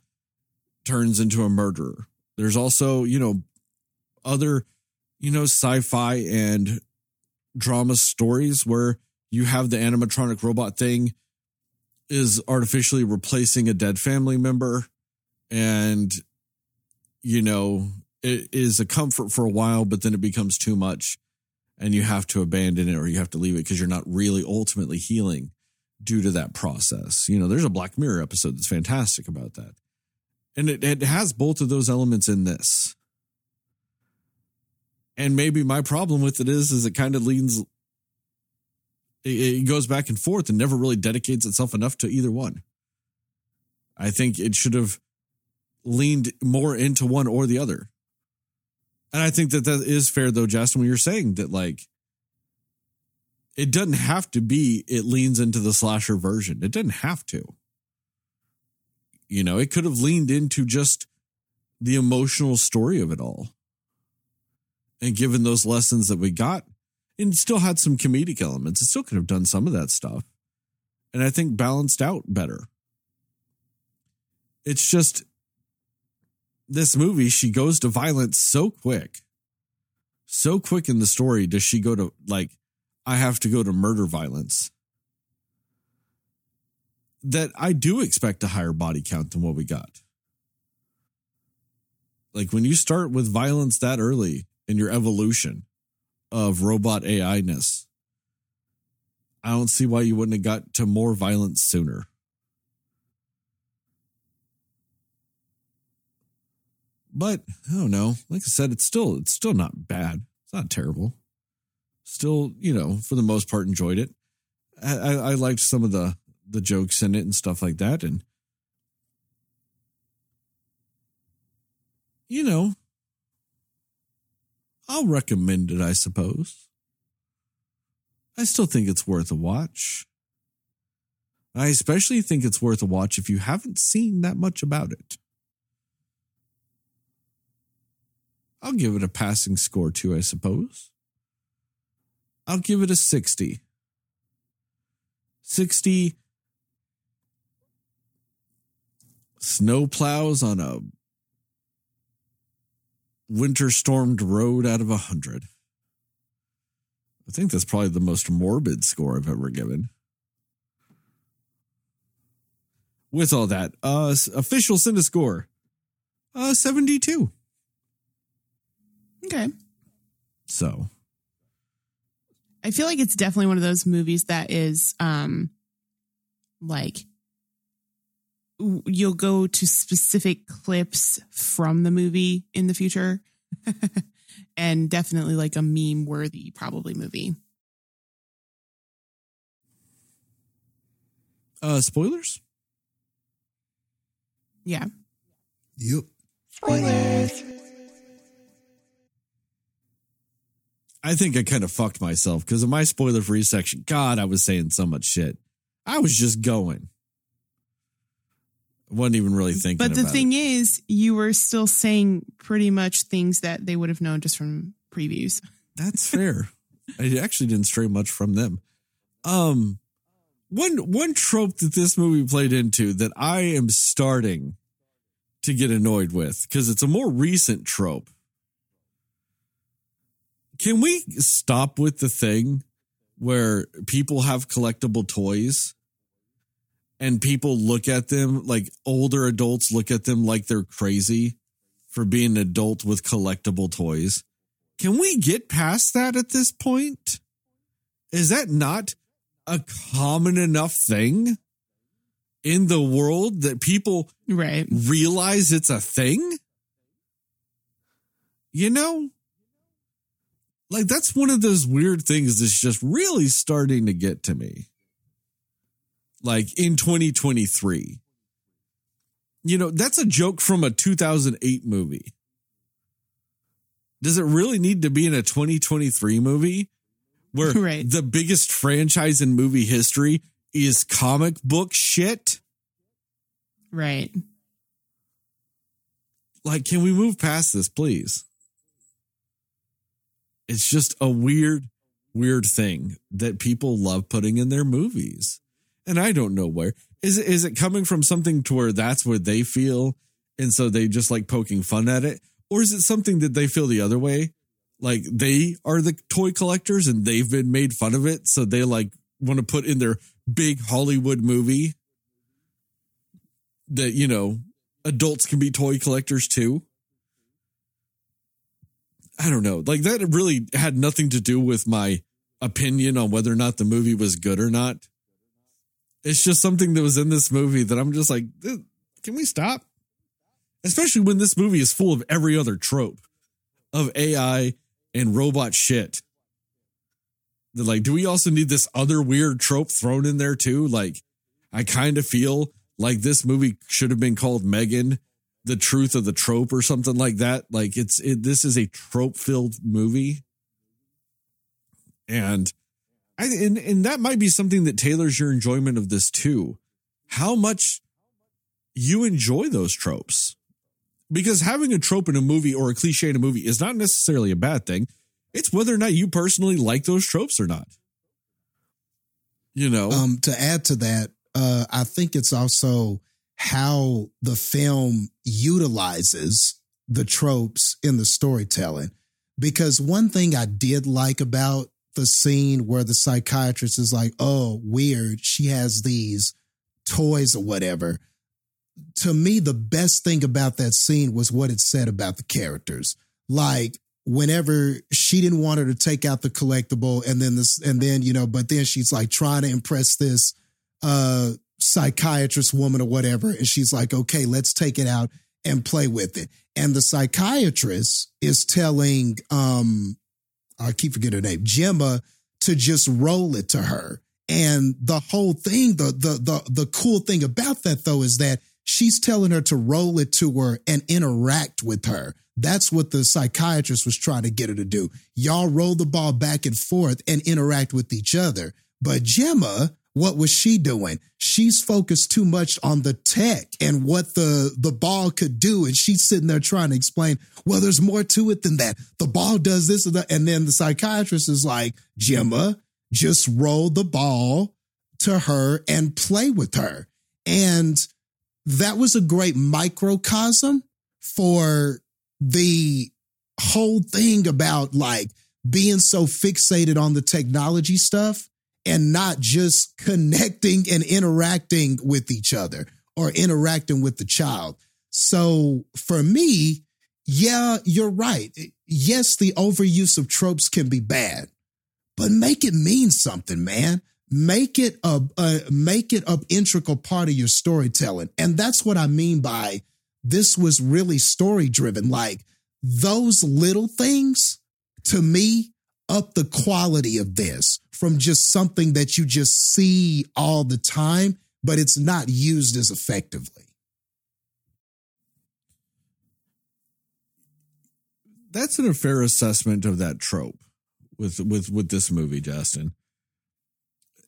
turns into a murderer. There's also you know other you know sci-fi and drama stories where you have the animatronic robot thing is artificially replacing a dead family member. And you know it is a comfort for a while but then it becomes too much and you have to abandon it or you have to leave it because you're not really ultimately healing due to that process. You know there's a black mirror episode that's fantastic about that. And it, it has both of those elements in this. And maybe my problem with it is is it kind of leans it, it goes back and forth and never really dedicates itself enough to either one. I think it should have leaned more into one or the other. And i think that that is fair though justin when you're saying that like it doesn't have to be it leans into the slasher version. It doesn't have to. You know it could have leaned into just the emotional story of it all and given those lessons that we got and still had some comedic elements it still could have done some of that stuff. And i think balanced out better. It's just this movie she goes to violence so quick so quick in the story does she go to like i have to go to murder violence that i do expect a higher body count than what we got. Like when you start with violence that early in your evolution of robot AI ness, I don't see why you wouldn't have got to more violence sooner. But I don't know. Like I said, it's still it's still not bad. It's not terrible. Still, you know, for the most part, enjoyed it. I, I, liked some of the the jokes in it and stuff like that, and you know, I'll recommend it, I suppose. I still think it's worth a watch. I especially think it's worth a watch if you haven't seen that much about it. I'll give it a passing score too, I suppose. I'll give it a 60. 60 snow plows on a winter stormed road out of a 100. I think that's probably the most morbid score I've ever given. With all that, uh, official score uh, 72. Okay. So, I feel like it's definitely one of those movies that is um like you'll go to specific clips from the movie in the future and definitely like a meme worthy probably movie. uh, spoilers? Yeah. Yep. Spoilers. I think I kind of fucked myself because of my spoiler free section. God, I was saying so much shit. I was just going. Wasn't even really thinking But the thing it. is, you were still saying pretty much things that they would have known just from previews. That's fair. I actually didn't stray much from them. Um, one one trope that this movie played into that I am starting to get annoyed with because it's a more recent trope. Can we stop with the thing where people have collectible toys and people look at them like older adults look at them like they're crazy for being an adult with collectible toys? Can we get past that at this point? Is that not a common enough thing in the world that people Right. realize it's a thing? You know? Like, that's one of those weird things that's just really starting to get to me. Like in 2023. You know, that's a joke from a 2008 movie. Does it really need to be in a 2023 movie where Right. the biggest franchise in movie history is comic book shit? Right. like can we move past this please it's just a weird weird thing that people love putting in their movies and i don't know where is it is it coming from something to where that's where they feel and so they just like poking fun at it or is it something that they feel the other way like they are the toy collectors and they've been made fun of it so they like want to put in their big hollywood movie that you know adults can be toy collectors too. I don't know. Like that really had nothing to do with my opinion on whether or not the movie was good or not. It's just something that was in this movie that I'm just like, "Eh, can we stop? Especially when this movie is full of every other trope of AI and robot shit. Like, do we also need this other weird trope thrown in there too? Like, I kind of feel like this movie should have been called Megan, the truth of the trope or something like that. Like it's it, this is a trope filled movie, and I and, and that might be something that tailors your enjoyment of this too. How much you enjoy those tropes, because having a trope in a movie or a cliche in a movie is not necessarily a bad thing. It's whether or not you personally like those tropes or not. You know, Um, to add to that, uh, I think it's also how the film utilizes the tropes in the storytelling. Because one thing I did like about the scene where the psychiatrist is like, oh, weird, she has these toys or whatever. To me, the best thing about that scene was what it said about the characters. Like, whenever she didn't want her to take out the collectible and then this and then you know but then she's like trying to impress this uh psychiatrist woman or whatever and she's like okay let's take it out and play with it and the psychiatrist is telling um i keep forgetting her name gemma to just roll it to her and the whole thing the the the, the cool thing about that though is that she's telling her to roll it to her and interact with her That's what the psychiatrist was trying to get her to do. Y'all roll the ball back and forth and interact with each other. But Gemma, what was she doing? She's focused too much on the tech and what the, the ball could do. And she's sitting there trying to explain, well, there's more to it than that. The ball does this and. And then the psychiatrist is like, Gemma, just roll the ball to her and play with her. And that was a great microcosm for the whole thing about like being so fixated on the technology stuff and not just connecting and interacting with each other or interacting with the child. So for me, yeah, you're right. Yes, the overuse of tropes can be bad, but make it mean something, man. Make it a, a make it a integral part of your storytelling, and that's what I mean by this was really story driven. Like those little things to me up the quality of this from just something that you just see all the time, but it's not used as effectively. That's an fair assessment of that trope with with with this movie, Justin.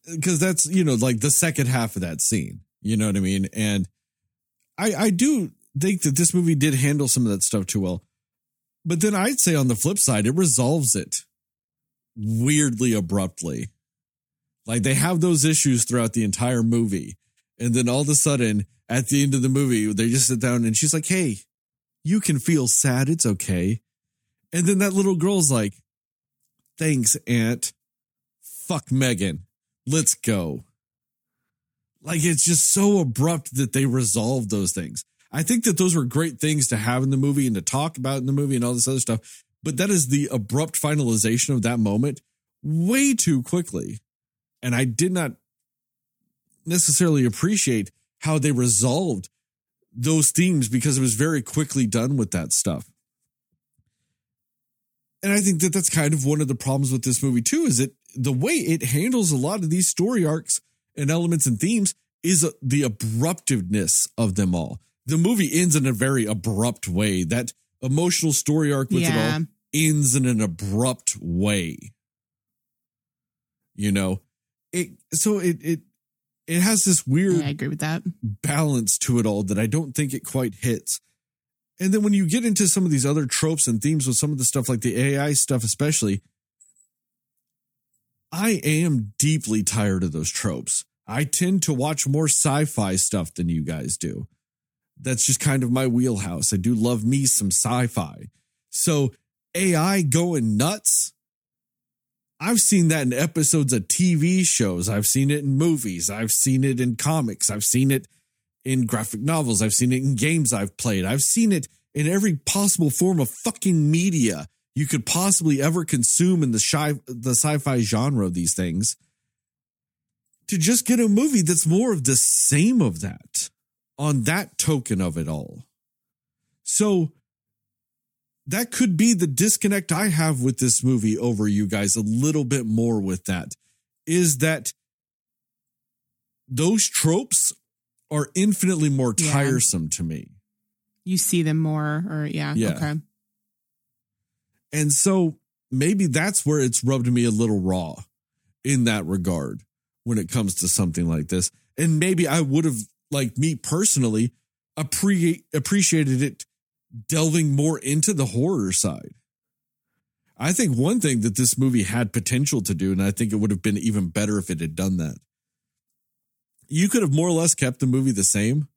Because that's you know like the second half of that scene, you know what I mean, and I I do think that this movie did handle some of that stuff too well. But then I'd say on the flip side, it resolves it weirdly abruptly. Like they have those issues throughout the entire movie. And then all of a sudden, at the end of the movie, they just sit down and she's like, Hey, you can feel sad. It's okay. And then that little girl's like, Thanks, Aunt. Fuck Megan. Let's go. Like it's just so abrupt that they resolve those things. I think that those were great things to have in the movie and to talk about in the movie and all this other stuff. But that is the abrupt finalization of that moment way too quickly. And I did not necessarily appreciate how they resolved those themes because it was very quickly done with that stuff. And I think that that's kind of one of the problems with this movie too is that the way it handles a lot of these story arcs and elements and themes is the abruptiveness of them all the movie ends in a very abrupt way. That emotional story arc with Yeah. it all ends in an abrupt way. You know, it so it it it has this weird I agree with that. balance to it all that I don't think it quite hits. And then when you get into some of these other tropes and themes with some of the stuff like the AI stuff, especially, I am deeply tired of those tropes. I tend to watch more sci fi stuff than you guys do. That's just kind of my wheelhouse. I do love me some sci fi. So AI going nuts. I've seen that in episodes of TV shows. I've seen it in movies. I've seen it in comics. I've seen it in graphic novels. I've seen it in games I've played. I've seen it in every possible form of fucking media you could possibly ever consume in the sci the sci-fi genre of these things. To just get a movie that's more of the same of that on that token of it all. So that could be the disconnect I have with this movie over you guys a little bit more with that is that those tropes are infinitely more Yeah. tiresome to me. You see them more, or yeah, Yeah. okay. And so maybe that's where it's rubbed me a little raw in that regard when it comes to something like this. And maybe I would have, like me personally, appre- appreciated it delving more into the horror side. I think one thing that this movie had potential to do, and I think it would have been even better if it had done that. You could have more or less kept the movie the same,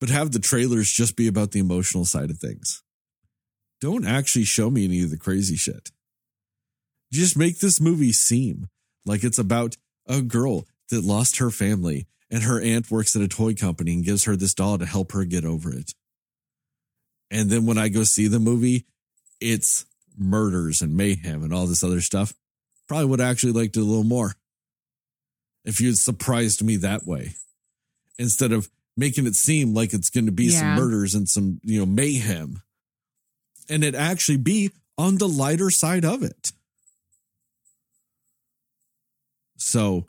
but have the trailers just be about the emotional side of things don't actually show me any of the crazy shit. Just make this movie seem like it's about a girl that lost her family and her aunt works at a toy company and gives her this doll to help her get over it. And then when I go see the movie, it's murders and mayhem and all this other stuff. Probably would actually liked it a little more if you had surprised me that way instead of making it seem like it's going to be some murders and some, you know, mayhem and it actually be on the lighter side of it. So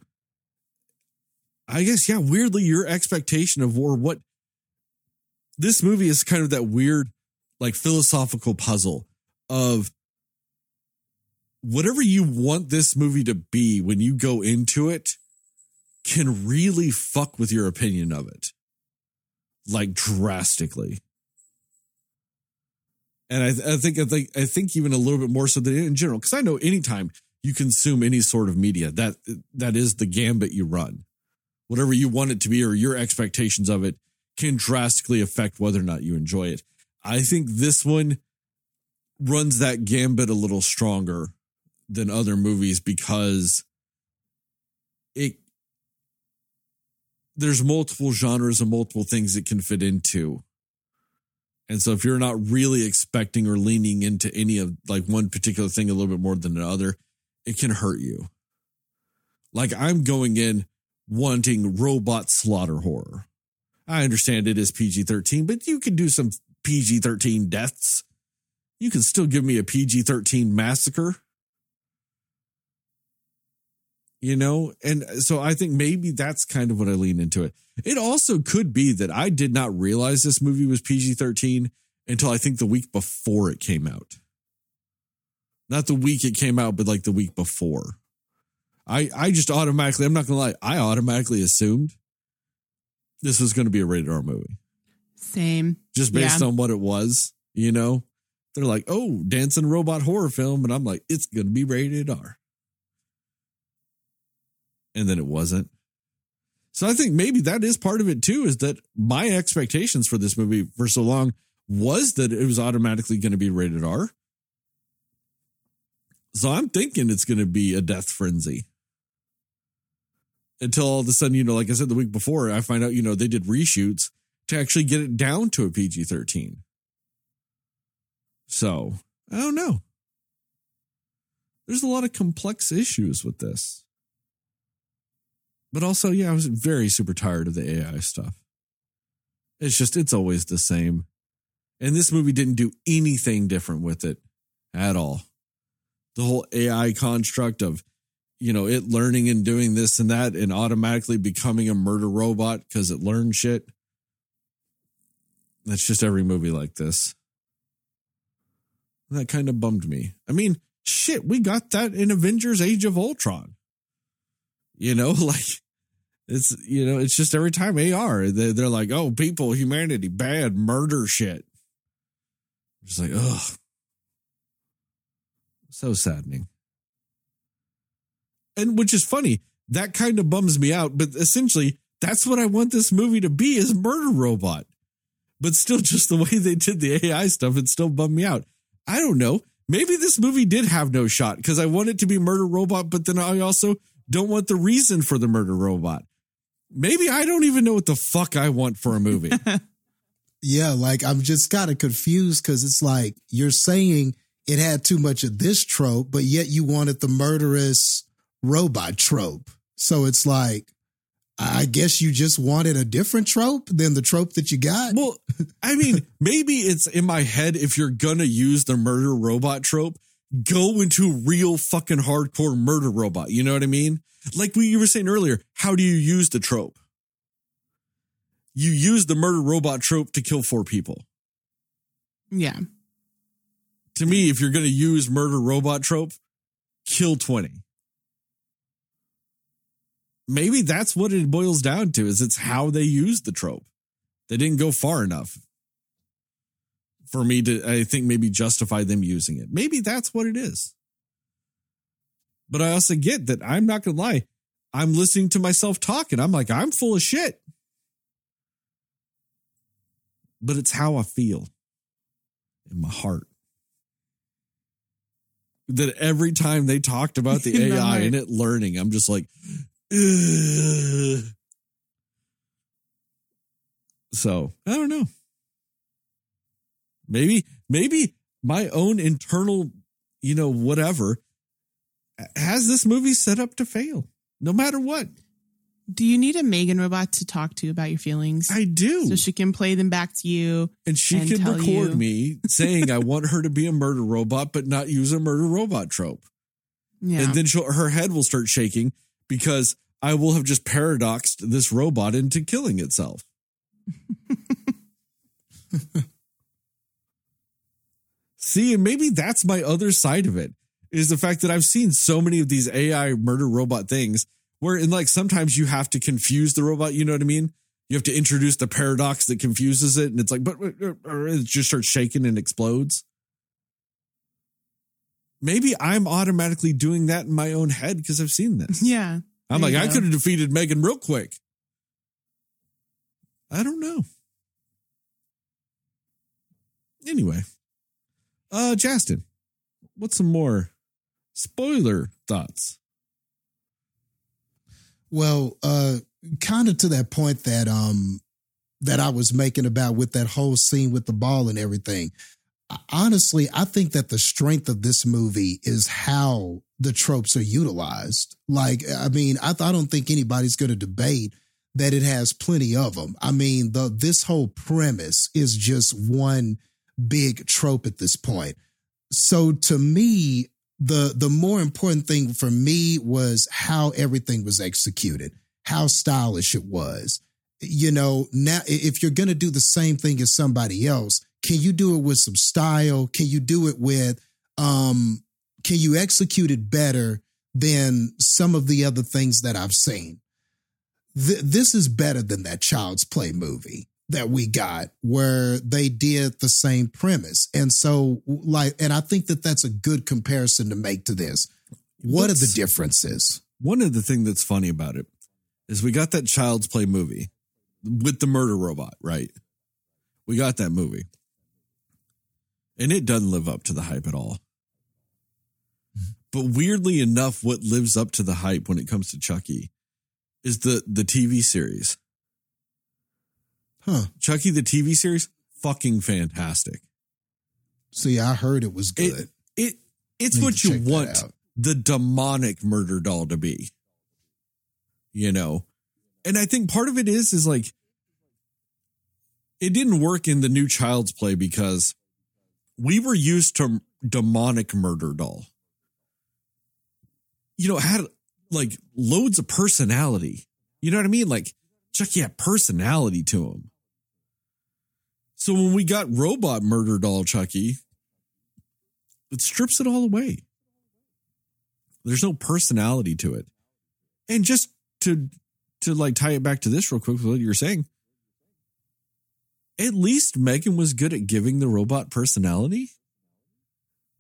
I guess, yeah, weirdly, your expectation of war, what this movie is kind of that weird like philosophical puzzle of whatever you want this movie to be when you go into it can really fuck with your opinion of it like drastically. And I, I think I think I think even a little bit more so than in general because I know anytime you consume any sort of media that that is the gambit you run. Whatever you want it to be or your expectations of it can drastically affect whether or not you enjoy it I think this one runs that gambit a little stronger than other movies because it there's multiple genres and multiple things it can fit into. And so if you're not really expecting or leaning into any of like one particular thing a little bit more than another, it can hurt you. Like I'm going in wanting robot slaughter horror. I understand it is PG 13, but you can do some PG 13 deaths. You can still give me a PG 13 massacre. You know, and so I think maybe that's kind of what I lean into it. It also could be that I did not realize this movie was PG 13 until I think the week before it came out. Not the week it came out, but like the week before. I, I just automatically, I'm not going to lie, I automatically assumed this was going to be a rated R movie Same. just based Yeah. on what it was, you know? They're like, oh, dancing robot horror film. And I'm like, it's going to be rated R. And then it wasn't. So I think maybe that is part of it too, is that my expectations for this movie for so long was that it was automatically going to be rated R. So I'm thinking it's going to be a death frenzy. Until all of a sudden, you know, like I said the week before, I find out, you know, they did reshoots to actually get it down to a PG 13. So I don't know. There's a lot of complex issues with this. But also, yeah, I was very super tired of the AI stuff. It's just, it's always the same. And this movie didn't do anything different with it at all. The whole AI construct of, you know, it learning and doing this and that and automatically becoming a murder robot because it learned shit. That's just every movie like this. That kind of bummed me. I mean, shit, we got that in Avengers Age of Ultron. You know, like it's you know, it's just every time AR, they they're like, oh, people, humanity, bad, murder shit. Just like, ugh. So saddening. And which is funny, that kind of bums me out, but essentially that's what I want this movie to be is murder robot. But still just the way they did the AI stuff, it still bummed me out. I don't know. Maybe this movie did have no shot because I want it to be murder robot, but then I also don't want the reason for the murder robot. Maybe I don't even know what the fuck I want for a movie. Yeah, like I'm just kind of confused because it's like you're saying it had too much of this trope, but yet you wanted the murderous robot trope. So it's like, I guess you just wanted a different trope than the trope that you got. well, I mean, maybe it's in my head if you're gonna use the murder robot trope, go into a real fucking hardcore murder robot. You know what I mean? Like we you were saying earlier, how do you use the trope? You use the murder robot trope to kill four people. Yeah. To me, if you're gonna use murder robot trope, kill 20. Maybe that's what it boils down to, is it's how they use the trope. They didn't go far enough for me to, I think, maybe justify them using it. Maybe that's what it is. But I also get that I'm not going to lie. I'm listening to myself talk and I'm like, I'm full of shit. But it's how I feel in my heart. That every time they talked about the AI and it learning, I'm just like, Ugh. So I don't know. Maybe, maybe my own internal, you know, whatever has this movie set up to fail, no matter what. Do you need a Megan robot to talk to about your feelings? I do. so she can play them back to you. and she and can record you- me saying I want her to be a murder robot, but not use a murder robot trope. Yeah. And then she'll, her head will start shaking because I will have just paradoxed this robot into killing itself. See, and maybe that's my other side of it is the fact that I've seen so many of these AI murder robot things where in like sometimes you have to confuse the robot, you know what I mean? You have to introduce the paradox that confuses it and it's like but it just starts shaking and explodes. Maybe I'm automatically doing that in my own head because I've seen this. Yeah. I'm like, I could have defeated Megan real quick. I don't know. Anyway, uh, Justin, what's some more spoiler thoughts? Well, uh, kind of to that point that um that I was making about with that whole scene with the ball and everything. Honestly, I think that the strength of this movie is how the tropes are utilized. Like, I mean, I, I don't think anybody's going to debate that it has plenty of them. I mean, the this whole premise is just one big trope at this point. So to me, the the more important thing for me was how everything was executed, how stylish it was. You know, now if you're going to do the same thing as somebody else, can you do it with some style? Can you do it with um can you execute it better than some of the other things that I've seen? Th- this is better than that Child's Play movie that we got where they did the same premise. And so like and I think that that's a good comparison to make to this. What are the differences? One of the thing that's funny about it is we got that Child's Play movie with the murder robot, right? We got that movie. And it doesn't live up to the hype at all. Mm-hmm. But weirdly enough, what lives up to the hype when it comes to Chucky is the the TV series. Huh. Chucky the TV series, fucking fantastic. See, I heard it was good. It it's what you want the demonic murder doll to be. You know? And I think part of it is is like it didn't work in the new child's play because we were used to demonic murder doll. You know, had like loads of personality. You know what I mean? Like Chucky had personality to him. So when we got robot murder doll Chucky, it strips it all away. There's no personality to it. And just to to like tie it back to this real quick what you're saying, at least Megan was good at giving the robot personality.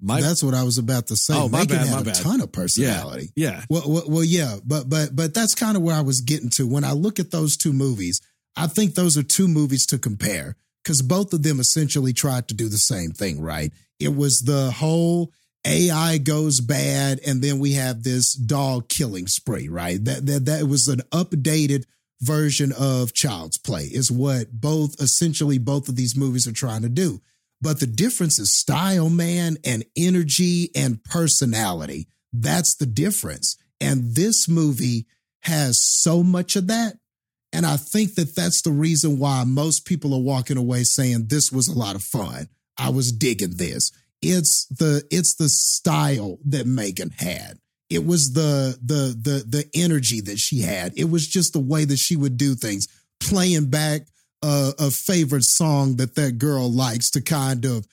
My That's what I was about to say. Oh, my Megan bad, had my a bad. ton of personality. yeah. Well, well, well, yeah, but but but that's kind of where I was getting to when I look at those two movies. I think those are two movies to compare because both of them essentially tried to do the same thing, right? It was the whole AI goes bad, and then we have this dog killing spree, right? That that that was an updated version of Child's Play, is what both essentially both of these movies are trying to do. But the difference is style, man, and energy and personality. That's the difference. And this movie has so much of that. And I think that that's the reason why most people are walking away saying this was a lot of fun. I was digging this. It's the it's the style that Megan had. It was the the the the energy that she had. It was just the way that she would do things, playing back a, a favorite song that that girl likes to kind of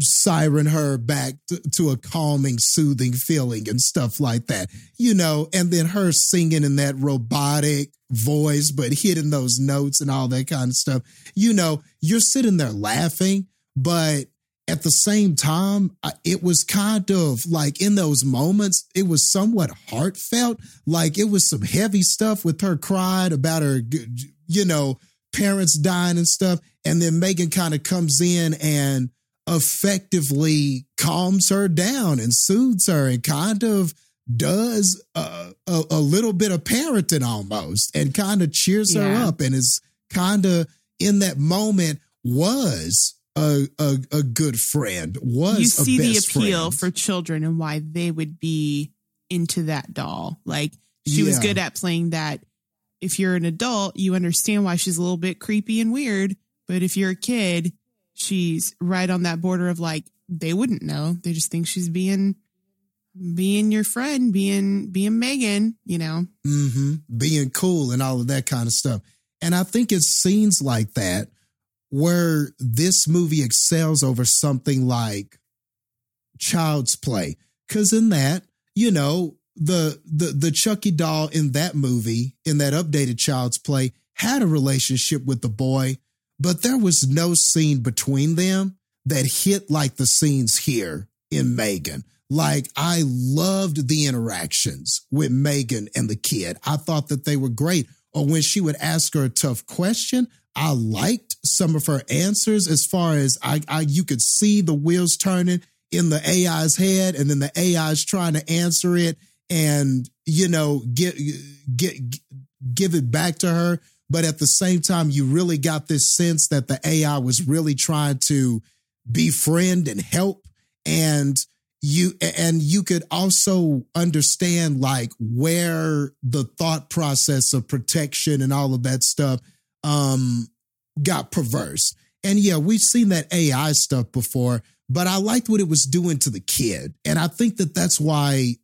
siren her back to, to a calming, soothing feeling and stuff like that, you know, and then her singing in that robotic voice, but hitting those notes and all that kind of stuff. You know, you're sitting there laughing, but at the same time, it was kind of like in those moments, it was somewhat heartfelt. Like it was some heavy stuff with her crying about her, you know, parents dying and stuff. And then Megan kind of comes in and effectively calms her down and soothes her and kind of does a, a, a little bit of parenting almost and kind of cheers her up and is kind of in that moment was a, a, a good friend, was you see the appeal friend. for children and why they would be into that doll. Like she was good at playing that. If you're an adult, you understand why she's a little bit creepy and weird. But if you're a kid, she's right on that border of like they wouldn't know. They just think she's being being your friend, being being Megan, you know. hmm being cool and all of that kind of stuff. And I think it's scenes like that where this movie excels over something like child's play. Cause in that, you know, the the the Chucky doll in that movie, in that updated child's play, had a relationship with the boy, but there was no scene between them that hit like the scenes here in Megan. Like I loved the interactions with Megan and the kid. I thought that they were great. Or when she would ask her a tough question, I liked some of her answers as far as I, I you could see the wheels turning in the AI's head and then the AI's trying to answer it and you know get get give it back to her. But at the same time you really got this sense that the AI was really trying to befriend and help. And you and you could also understand like where the thought process of protection and all of that stuff um got perverse. And yeah we've seen that ai stuff before but i liked what it was doing to the kid. And i think that that's why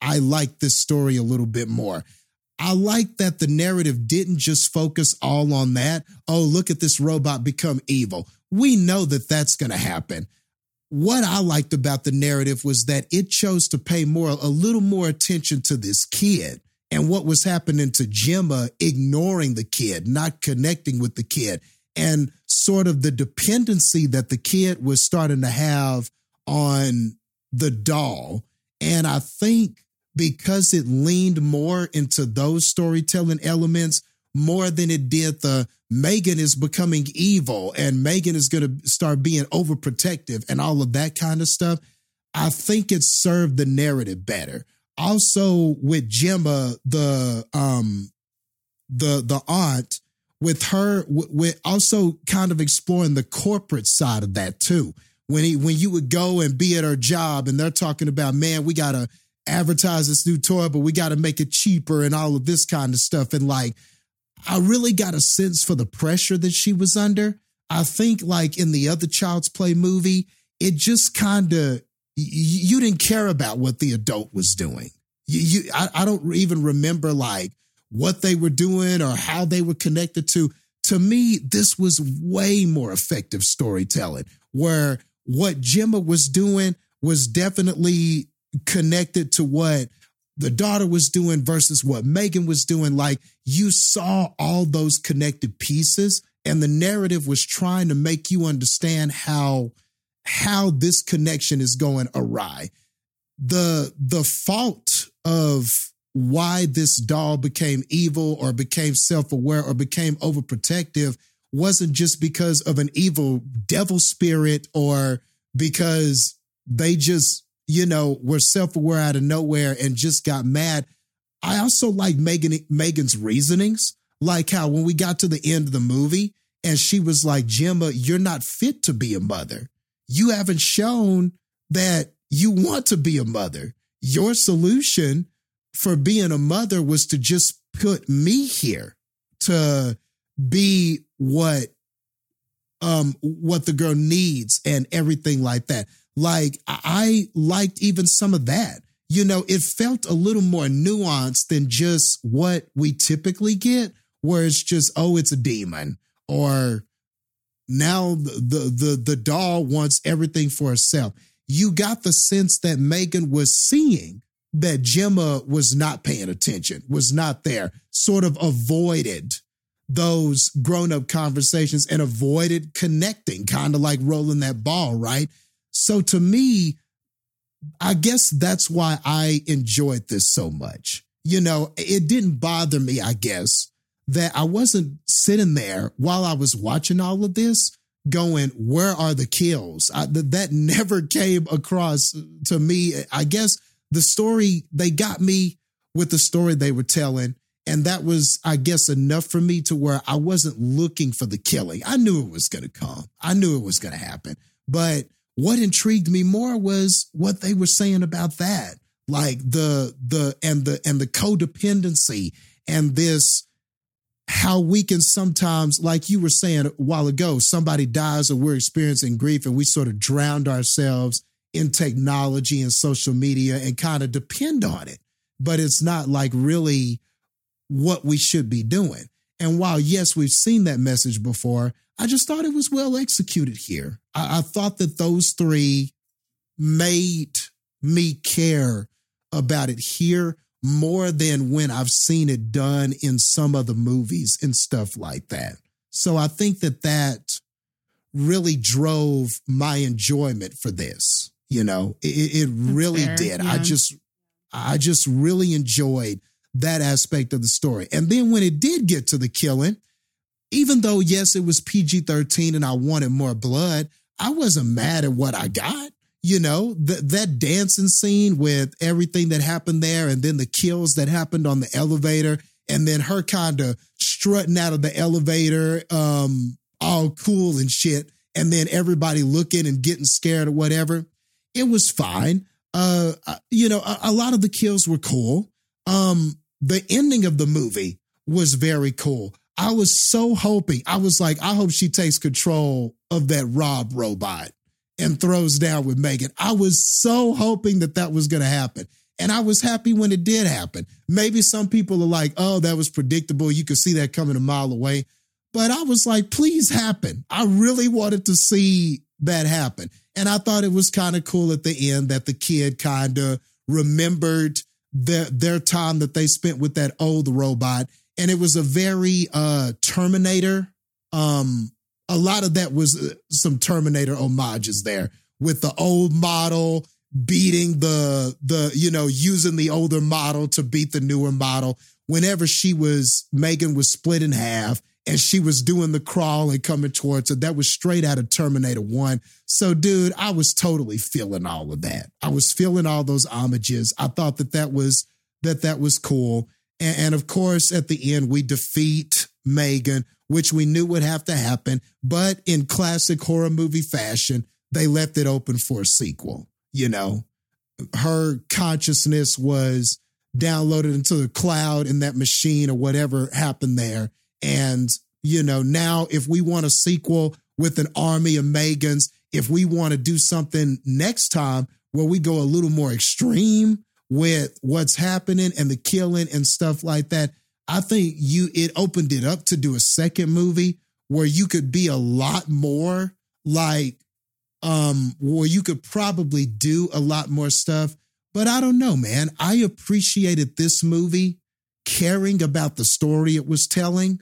i like this story a little bit more. I like that the narrative didn't just focus all on that. Oh, look at this robot become evil. We know that that's going to happen. What I liked about the narrative was that it chose to pay more, a little more attention to this kid and what was happening to Gemma, ignoring the kid, not connecting with the kid, and sort of the dependency that the kid was starting to have on the doll. And I think because it leaned more into those storytelling elements more than it did the Megan is becoming evil and Megan is going to start being overprotective and all of that kind of stuff. I think it served the narrative better. Also with Gemma, the um the the aunt with her with also kind of exploring the corporate side of that too. When he when you would go and be at her job and they're talking about, man, we gotta advertise this new toy, but we gotta make it cheaper and all of this kind of stuff. And like I really got a sense for the pressure that she was under. I think, like in the other Child's Play movie, it just kind of you didn't care about what the adult was doing. You, you I, I don't even remember like what they were doing or how they were connected to. To me, this was way more effective storytelling, where what Gemma was doing was definitely connected to what the daughter was doing versus what Megan was doing. Like you saw all those connected pieces, and the narrative was trying to make you understand how how this connection is going awry. The the fault of why this doll became evil or became self-aware or became overprotective wasn't just because of an evil devil spirit or because they just you know, were self-aware out of nowhere and just got mad. I also like Megan Megan's reasonings, like how when we got to the end of the movie and she was like, Gemma, you're not fit to be a mother. You haven't shown that you want to be a mother. Your solution for being a mother was to just put me here to be what um what the girl needs and everything like that. Like I liked even some of that. You know, it felt a little more nuanced than just what we typically get, where it's just, oh, it's a demon, or now the the the, doll wants everything for herself. You got the sense that Megan was seeing that Gemma was not paying attention, was not there, sort of avoided those grown up conversations and avoided connecting, kind of like rolling that ball, right? So to me, I guess that's why I enjoyed this so much. You know, it didn't bother me, I guess, that I wasn't sitting there while I was watching all of this going, where are the kills? I, that never came across to me. I guess the story, they got me with the story they were telling. And that was, I guess, enough for me to where I wasn't looking for the killing. I knew it was going to come. I knew it was going to happen. But what intrigued me more was what they were saying about that like the the and the and the codependency and this how we can sometimes like you were saying a while ago somebody dies or we're experiencing grief and we sort of drowned ourselves in technology and social media and kind of depend on it but it's not like really what we should be doing and while yes we've seen that message before I just thought it was well executed here. I, I thought that those three made me care about it here more than when I've seen it done in some other movies and stuff like that. So I think that that really drove my enjoyment for this. You know, it, it really fair, did. yeah. I just, I just really enjoyed that aspect of the story. And then when it did get to the killing, even though yes, it was PG thirteen and I wanted more blood, I wasn't mad at what I got. You know, th- that dancing scene with everything that happened there, and then the kills that happened on the elevator, and then her kind of strutting out of the elevator, um, all cool and shit, and then everybody looking and getting scared or whatever. It was fine. Uh, you know, a, a lot of the kills were cool. Um, the ending of the movie was very cool. I was so hoping, I was like, I hope she takes control of that Rob robot and throws down with Megan. I was so hoping that that was going to happen. And I was happy when it did happen. Maybe some people are like, oh, that was predictable. You could see that coming a mile away. But I was like, please happen. I really wanted to see that happen. And I thought it was kind of cool at the end that the kid kind of remembered their, their time that they spent with that old robot. And it was a very uh, Terminator. Um, a lot of that was uh, some Terminator homages there with the old model beating the the you know using the older model to beat the newer model. Whenever she was megan was split in half and she was doing the crawl and coming towards her that was straight out of terminator 1 so dude i was totally feeling all of that. I was feeling all those homages. I thought that that was that that was cool. And, and of course at the end we defeat megan which we knew would have to happen but in classic horror movie fashion they left it open for a sequel you know? Her consciousness was downloaded into the cloud in that machine or whatever happened there. And you know now if we want a sequel with an army of megans if we want to do something next time where we go a little more extreme with what's happening and the killing and stuff like that i think you it opened it up to do a second movie where you could be a lot more like um where you could probably do a lot more stuff. But i don't know man. I appreciated this movie caring about the story it was telling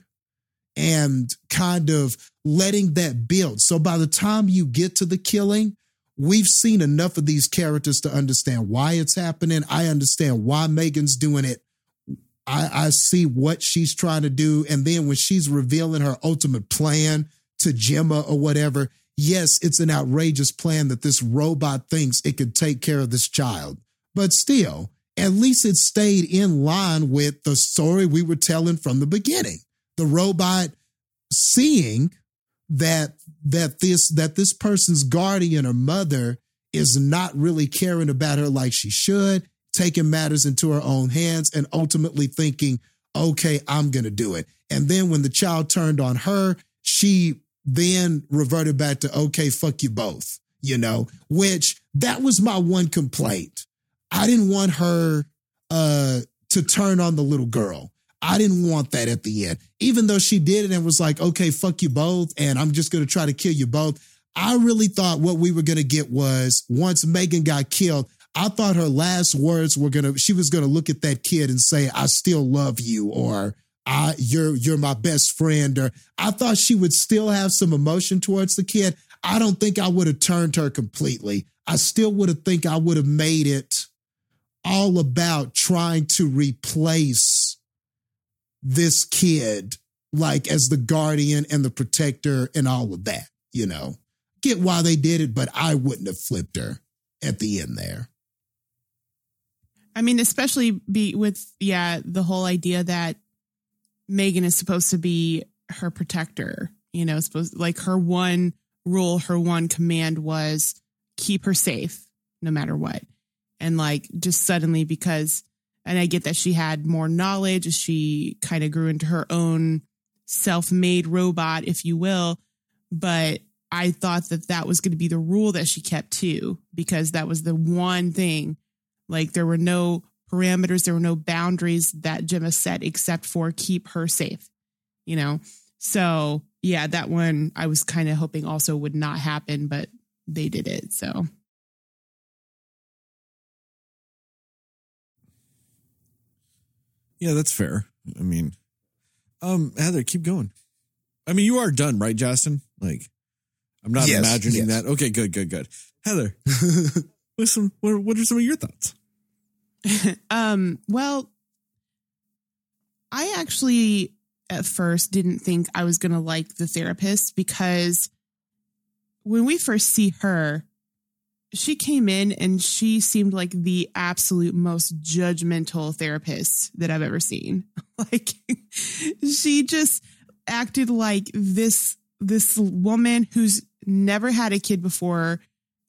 and kind of letting that build. So by the time you get to the killing we've seen enough of these characters to understand why it's happening. I understand why megan's doing it I, I see what she's trying to do. And then when she's revealing her ultimate plan to Gemma or whatever, yes, it's an outrageous plan that this robot thinks it could take care of this child. But still, at least it stayed in line with the story we were telling from the beginning. The robot seeing that that this that this person's guardian or mother is not really caring about her like she should, taking matters into her own hands and ultimately thinking, okay, I'm going to do it. And then when the child turned on her, she then reverted back to, okay, fuck you both, you know, which that was my one complaint. I didn't want her uh, to turn on the little girl. I didn't want that at the end, even though she did it and was like, okay, fuck you both. And I'm just going to try to kill you both. I really thought what we were going to get was once Megan got killed, I thought her last words were gonna she was gonna look at that kid and say, I still love you, or I you're you're my best friend, or I thought she would still have some emotion towards the kid. I don't think I would have turned her completely. I still would have think I would have made it all about trying to replace this kid like as the guardian and the protector and all of that, you know. Get why they did it, but I wouldn't have flipped her at the end there. I mean, especially be with yeah, the whole idea that Megan is supposed to be her protector. You know, supposed like her one rule, her one command was keep her safe no matter what. And like just suddenly because and I get that she had more knowledge, as she kind of grew into her own self-made robot if you will, but I thought that that was going to be the rule that she kept too because that was the one thing like there were no parameters, there were no boundaries that Gemma set except for keep her safe, you know? So yeah, that one I was kind of hoping also would not happen, but they did it. So. Yeah, that's fair. I mean, um, Heather, keep going. I mean, you are done, right, Justin? Like, I'm not yes, imagining yes. that. Okay, good, good, good. Heather, what's some, what, what are some of your thoughts? Um, well, I actually at first didn't think I was going to like the therapist because when we first see her, she came in and she seemed like the absolute most judgmental therapist that I've ever seen. Like she just acted like this this woman who's never had a kid before,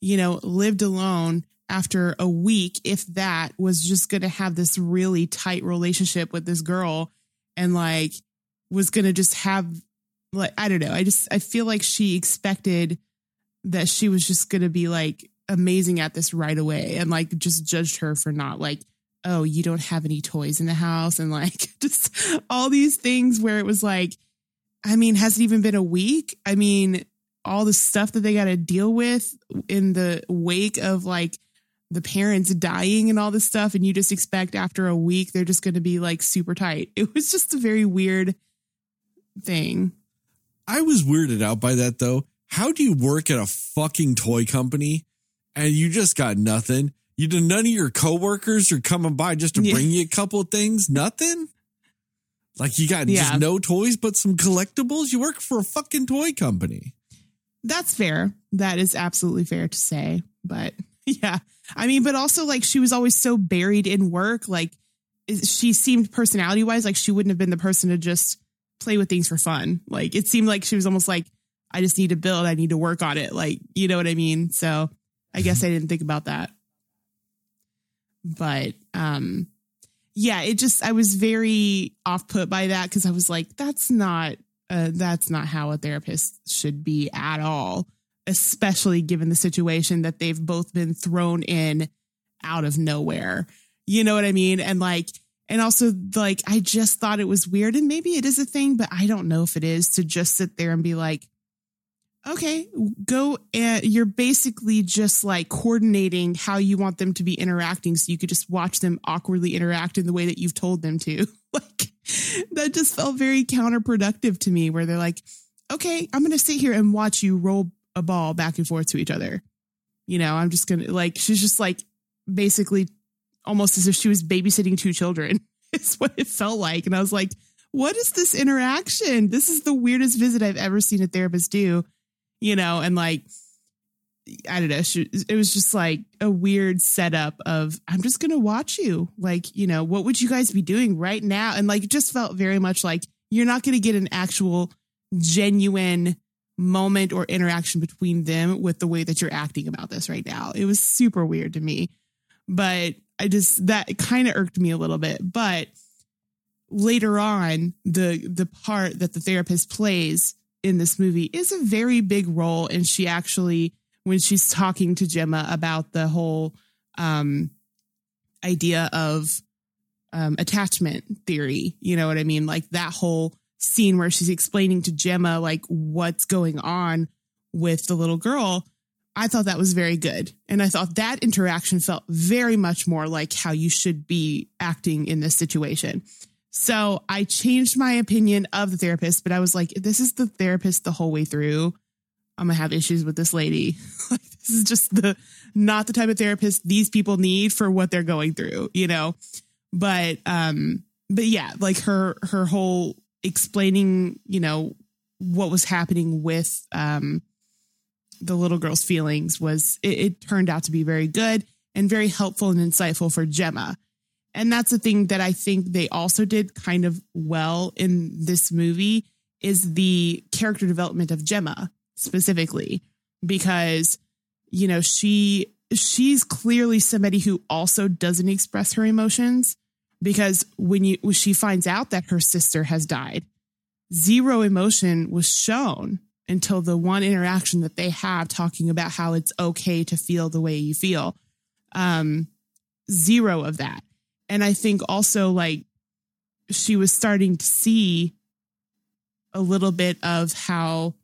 you know, lived alone after a week, if that, was just going to have this really tight relationship with this girl and like was going to just have, like, I don't know. I just, I feel like she expected that she was just going to be like amazing at this right away and like just judged her for not like, oh, you don't have any toys in the house and like just all these things where it was like, I mean, has it even been a week? I mean, all the stuff that they got to deal with in the wake of like the parents dying and all this stuff. And you just expect after a week, they're just going to be like super tight. It was just a very weird thing. I was weirded out by that though. How do you work at a fucking toy company and you just got nothing? You did none of your coworkers are coming by just to Yeah. bring you a couple of things? Nothing? Like you got Yeah. just no toys but some collectibles? You work for a fucking toy company. That's fair. That is absolutely fair to say. But yeah, I mean, but also like she was always so buried in work. Like she seemed personality wise, like she wouldn't have been the person to just play with things for fun. Like it seemed like she was almost like, I just need to build, I need to work on it. Like, you know what I mean? So I guess I didn't think about that. But um yeah, it just I was very off put by that because I was like, that's not uh, that's not how a therapist should be at all, especially given the situation that they've both been thrown in out of nowhere. You know what I mean? And like, and also like, I just thought it was weird, and maybe it is a thing, but I don't know if it is to just sit there and be like, okay, go. And you're basically just like coordinating how you want them to be interacting, so you could just watch them awkwardly interact in the way that you've told them to. like, that just felt very counterproductive to me, where they're like, okay, I'm going to sit here and watch you roll a ball back and forth to each other. You know, I'm just to like, she's just like basically almost as if she was babysitting two children. It's what it felt like. And I was like, what is this interaction? This is the weirdest visit I've ever seen a therapist do, you know, and like, I don't know. She, it was just like a weird setup of, I'm just going to watch you. Like, you know, what would you guys be doing right now? And like, it just felt very much like you're not going to get an actual genuine moment or interaction between them with the way that you're acting about this right now. It was super weird to me. But I just that kind of irked me a little bit. But later on, the the part that the therapist plays in this movie is a very big role and she actually when she's talking to Gemma about the whole um idea of um attachment theory, you know what I mean? Like that whole scene where she's explaining to Gemma like what's going on with the little girl, I thought that was very good. And I thought that interaction felt very much more like how you should be acting in this situation. So I changed my opinion of the therapist, but I was like, this is the therapist the whole way through. I'm gonna have issues with this lady. this is just the not the type of therapist these people need for what they're going through, you know. But um, but yeah, like her her whole explaining, you know, what was happening with um the little girl's feelings was it, it turned out to be very good and very helpful and insightful for Gemma. And that's the thing that I think they also did kind of well in this movie is the character development of Gemma specifically because you know she she's clearly somebody who also doesn't express her emotions because when you when she finds out that her sister has died zero emotion was shown until the one interaction that they have talking about how it's okay to feel the way you feel. Um zero of that. And i think also like she was starting to see a little bit of how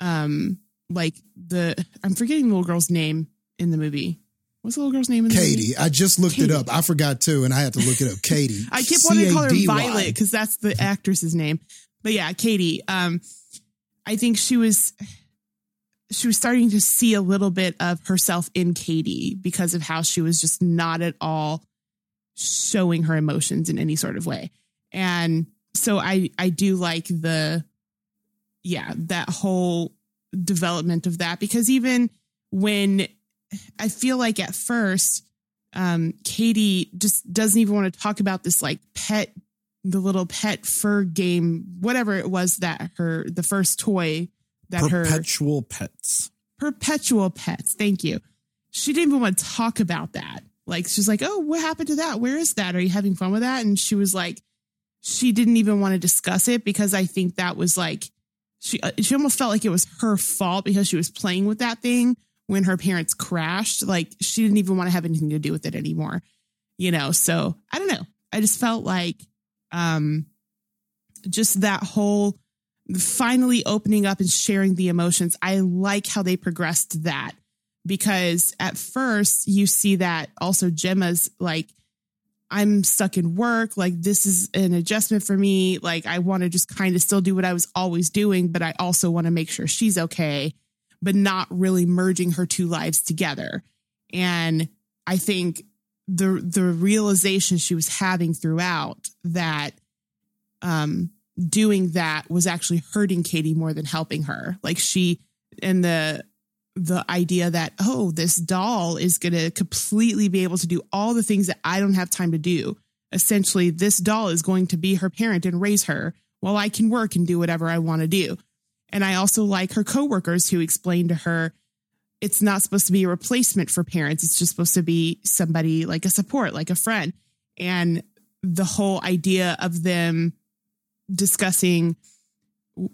um like the i'm forgetting the little girl's name in the movie What's the little girl's name? In the movie? Cady. I just looked it up. I forgot too, and I had to look it up. Cady. I kept wanting to call her Violet because that's the actress's name. But yeah, Cady. Um, I think she was she was starting to see a little bit of herself in Cady because of how she was just not at all showing her emotions in any sort of way. And so I I do like the yeah, that whole development of that because even when I feel like at first um Cady just doesn't even want to talk about this like pet the little pet fur game whatever it was that her the first toy that her Perpetual pets. perpetual pets. Thank you. She didn't even want to talk about that. Like she's like, "Oh, what happened to that? Where is that? Are you having fun with that?" And she was like, she didn't even want to discuss it because I think that was like she uh, she almost felt like it was her fault because she was playing with that thing when her parents crashed. Like she didn't even want to have anything to do with it anymore. You know, so I don't know. I just felt like um just that whole finally opening up and sharing the emotions. I like how they progressed that because at first you see that also Gemma's like, I'm stuck in work. Like, this is an adjustment for me. Like, I want to just kind of still do what I was always doing, but I also want to make sure she's okay, but not really merging her two lives together. And I think the the realization she was having throughout that um doing that was actually hurting Cady more than helping her. Like she and the the idea that oh this doll is going to completely be able to do all the things that I don't have time to do. Essentially this doll is going to be her parent and raise her while I can work and do whatever I want to do. And I also like her coworkers who explained to her it's not supposed to be a replacement for parents. It's just supposed to be somebody like a support, like a friend. And the whole idea of them discussing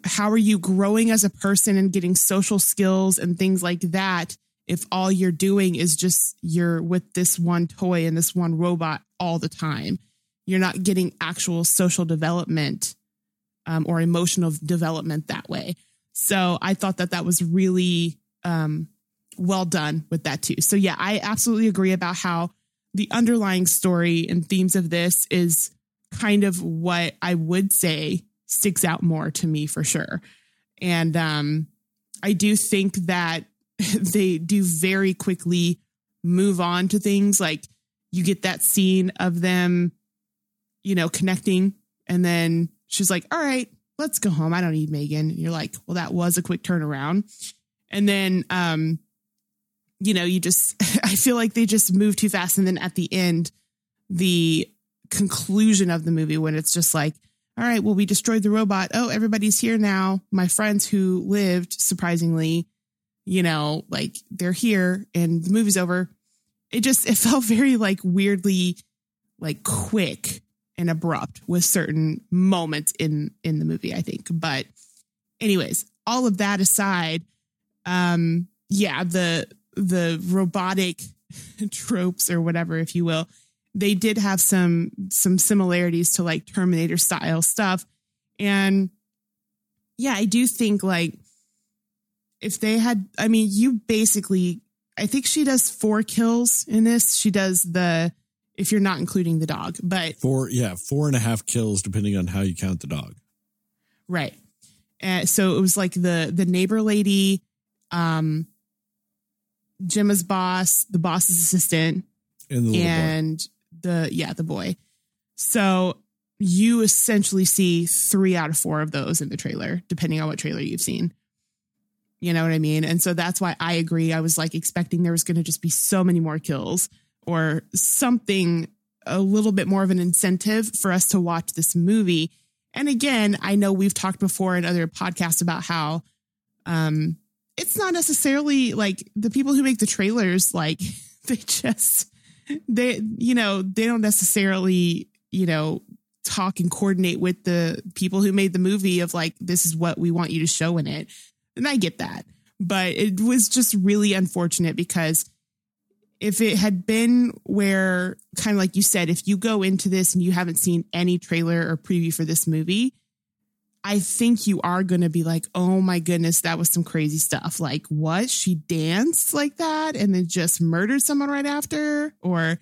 how are you growing as a person and getting social skills and things like that if all you're doing is just you're with this one toy and this one robot all the time you're not getting actual social development um, or emotional development that way so i thought that that was really um, well done with that too so yeah i absolutely agree about how the underlying story and themes of this is kind of what I would say sticks out more to me for sure. And um, I do think that they do very quickly move on to things like you get that scene of them, you know, connecting, and then she's like, All right, let's go home. I don't need Megan. And you're like, Well, that was a quick turnaround. And then um, you know, you just I feel like they just move too fast. And then at the end, the conclusion of the movie when it's just like, all right, well, we destroyed the robot. Oh, everybody's here now. My friends who lived, surprisingly, you know, like they're here and the movie's over. It just it felt very like weirdly like quick and abrupt with certain moments in in the movie, I think. But anyways, all of that aside, um yeah, the the robotic tropes or whatever if you will they did have some some similarities to like terminator style stuff and yeah i do think like if they had i mean you basically i think she does four kills in this she does the if you're not including the dog but Four, yeah, four and a half kills depending on how you count the dog. Right. Uh, so it was like the the neighbor lady, um, Gemma's boss, the boss's assistant, And the boy. and the yeah the boy. So you essentially see three out of four of those in the trailer, depending on what trailer you've seen. You know what I mean? And so that's why I agree. I was like expecting there was going to just be so many more kills or something a little bit more of an incentive for us to watch this movie. And again, I know we've talked before in other podcasts about how um it's not necessarily like the people who make the trailers like they just they you know, they don't necessarily, you know, talk and coordinate with the people who made the movie of like this is what we want you to show in it. And I get that. But it was just really unfortunate because if it had been where kind of like you said if you go into this and you haven't seen any trailer or preview for this movie I think you are going to be like, oh my goodness, that was some crazy stuff. Like, what? She danced like that and then just murdered someone right after? Or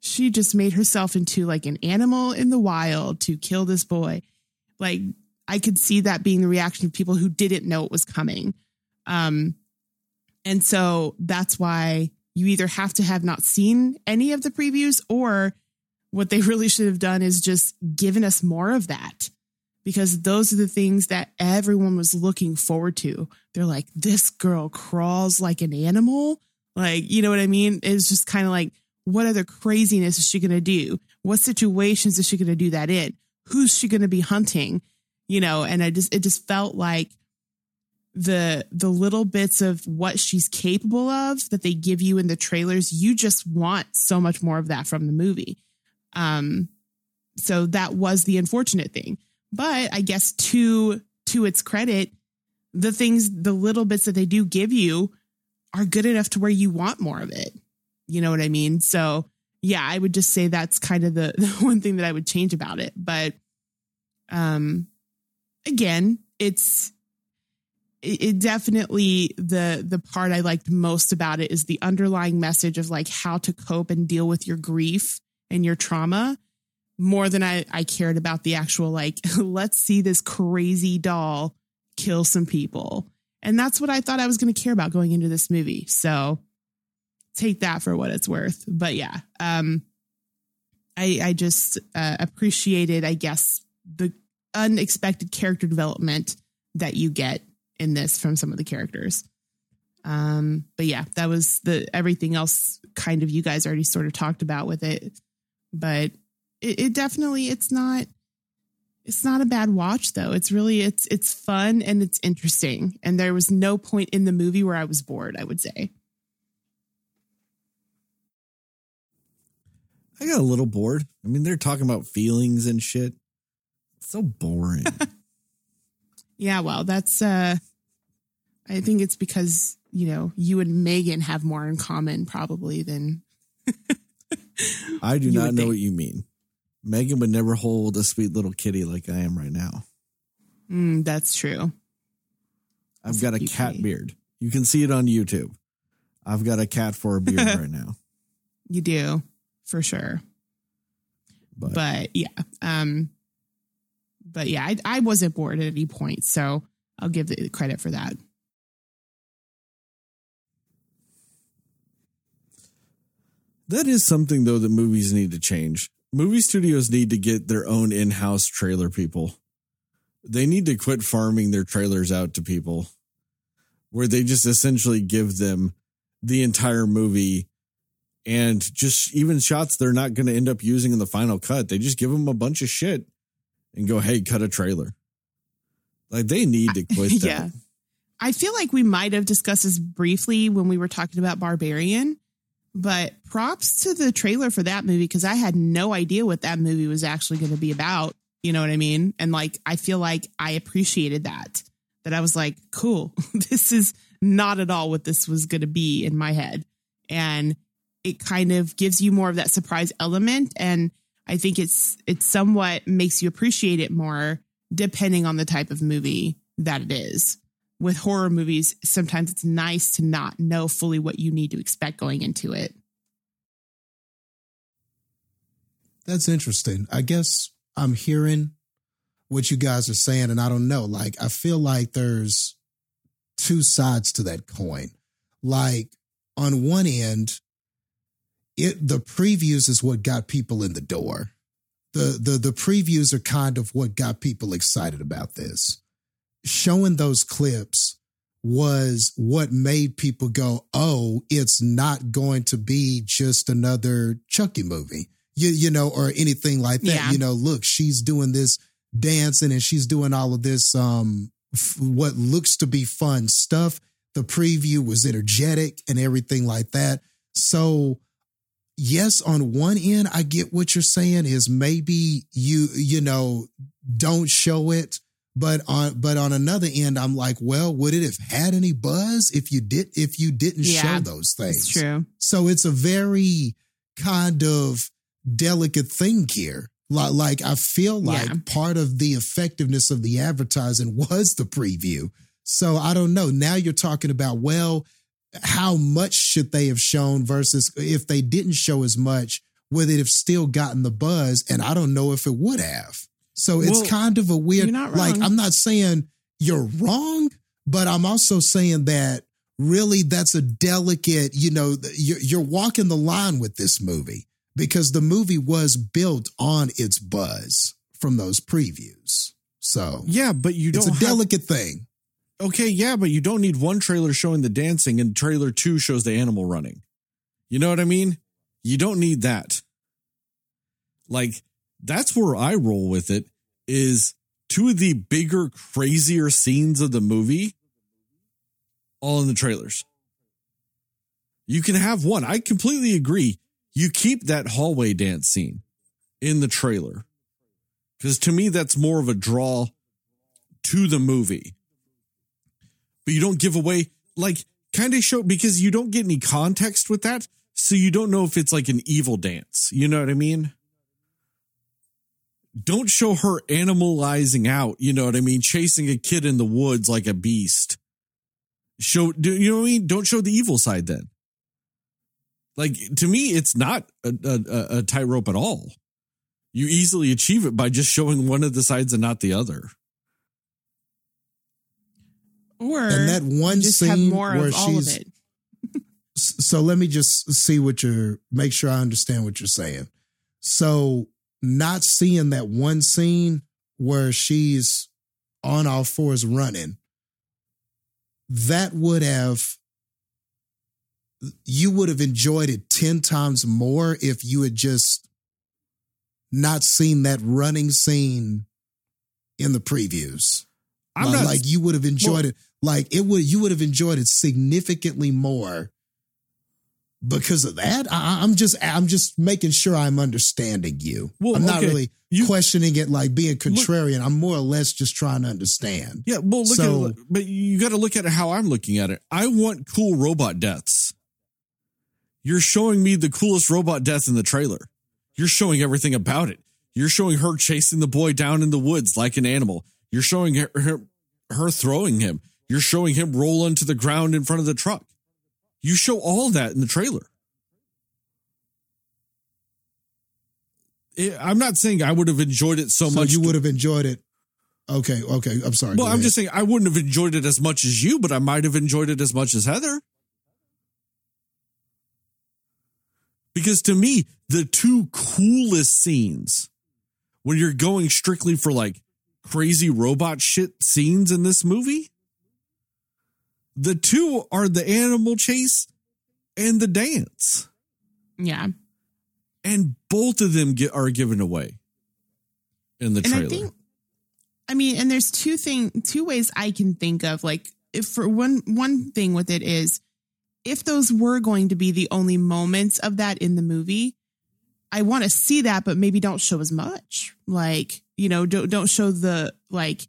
she just made herself into like an animal in the wild to kill this boy. Like, I could see that being the reaction of people who didn't know it was coming. Um, and so that's why you either have to have not seen any of the previews or what they really should have done is just given us more of that because those are the things that everyone was looking forward to. They're like, this girl crawls like an animal. Like, you know what I mean? It's just kind of like, what other craziness is she going to do? What situations is she going to do that in? Who's she going to be hunting? You know, and I just, it just felt like the, the little bits of what she's capable of that they give you in the trailers, you just want so much more of that from the movie. Um, so that was the unfortunate thing but I guess to to its credit, the things, the little bits that they do give you are good enough to where you want more of it. You know what I mean? So yeah, I would just say that's kind of the, the one thing that I would change about it. But um again, it's it, it definitely the the part I liked most about it is the underlying message of like how to cope and deal with your grief and your trauma more than I, I cared about the actual, like, let's see this crazy doll kill some people. And that's what I thought I was going to care about going into this movie. So take that for what it's worth. But yeah, um, I, I just uh, appreciated, I guess, the unexpected character development that you get in this from some of the characters. Um, but yeah, that was the everything else kind of you guys already sort of talked about with it. But it, it definitely it's not it's not a bad watch though. It's really it's it's fun and it's interesting. And there was no point in the movie where I was bored, I would say. I got a little bored. I mean, they're talking about feelings and shit. It's so boring. yeah, well, that's uh I think it's because, you know, you and Megan have more in common probably than I do not know think. what you mean. Megan would never hold a sweet little kitty like I am right now. Mm, that's true. I've got a cat kitty. beard. You can see it on YouTube. I've got a cat for a beard right now. You do, for sure. But, but yeah, um, but yeah, I, I wasn't bored at any point, so I'll give the credit for that. That is something though that movies need to change movie studios need to get their own in-house trailer people. They need to quit farming their trailers out to people where they just essentially give them the entire movie and just even shots they're not going to end up using in the final cut. They just give them a bunch of shit and go, "Hey, cut a trailer." Like they need to quit yeah. that. I feel like we might have discussed this briefly when we were talking about Barbarian but props to the trailer for that movie because I had no idea what that movie was actually going to be about. You know what I mean? And like, I feel like I appreciated that. That I was like, cool, this is not at all what this was going to be in my head. And it kind of gives you more of that surprise element. And I think it's, it somewhat makes you appreciate it more depending on the type of movie that it is with horror movies, sometimes it's nice to not know fully what you need to expect going into it. That's interesting. I guess I'm hearing what you guys are saying, and I don't know. Like, I feel like there's two sides to that coin. Like, on one end, it the previews is what got people in the door. The the the previews are kind of what got people excited about this showing those clips was what made people go, oh, it's not going to be just another Chucky movie, you, you know, or anything like that. Yeah. You know, look, she's doing this dancing and she's doing all of this, um, f- what looks to be fun stuff. The preview was energetic and everything like that. So, yes, on one end, I get what you're saying is maybe you, you know, don't show it but on but on another end, I'm like, well, would it have had any buzz if you did if you didn't yeah, show those things? True. So it's a very kind of delicate thing here. Like, like I feel like Yeah. part of the effectiveness of the advertising was the preview. So I don't know. Now you're talking about, well, how much should they have shown versus if they didn't show as much, would it have still gotten the buzz? And I don't know if it would have. So it's Well, kind of a weird, like. I'm not saying you're wrong, but I'm also saying that really that's a delicate, you know, you're, you're walking the line with this movie because the movie was built on its buzz from those previews. So Yeah, but you it's don't It's a have- delicate thing. Okay, yeah, but you don't need one trailer showing the dancing and trailer two shows the animal running. You know what I mean? You don't need that. Like, that's where I roll with it is two of the bigger, crazier scenes of the movie all in the trailers. You can have one. I completely agree. You keep that hallway dance scene in the trailer. Because to me, that's more of a draw to the movie but you don't give away like kind of show because you don't get any context with that so you don't know if it's like an evil dance you know what i mean? Don't show her animalizing out you know what i mean? Chasing a kid in the woods like a beast. Show do you know what i mean? Don't show the evil side then. Like to me it's not a, a, a- tightrope at all. You easily achieve it by just showing one of the sides and not the other Or And that one just have scene more where of all of she's- it. so let me just see what you're make sure I understand what you're saying. So not seeing that one scene where she's on all fours running, that would have you would have enjoyed it 10 times more if you had just not seen that running scene in the previews. i'm like, not like you would have enjoyed Well- it like it would you would have enjoyed it significantly more because of that I, i'm just i'm just making sure i'm understanding you Well, i'm not okay. really You- questioning it like being contrarian i'm more or less just trying to understand Yeah, well, look So- at it, but you got to look at it how I'm looking at it. I want cool robot deaths. You're showing me the coolest robot death in the trailer. You're showing everything about it. You're showing her chasing the boy down in the woods like an animal. You're showing her, her, her throwing him. You're showing him roll onto the ground in front of the truck. You show all that in the trailer. Eh, I'm not saying I would have enjoyed it so, so much. you would have enjoyed it okay okay i'm sorry Well, I'm ahead. just saying I wouldn't have enjoyed it as much as you, but I might have enjoyed it as much as Heather. Because to me, the two coolest scenes when you're going strictly for like crazy robot shit scenes in this movie, the two are the animal chase and the dance. Yeah. And both of them get, are given away in the and trailer. I think, I mean, and there's two thing, two ways I can think of. Like, if for one one thing with it is, if those were going to be the only moments of that in the movie, I want to see that, but maybe don't show as much. Like, you know, don't don't show the like,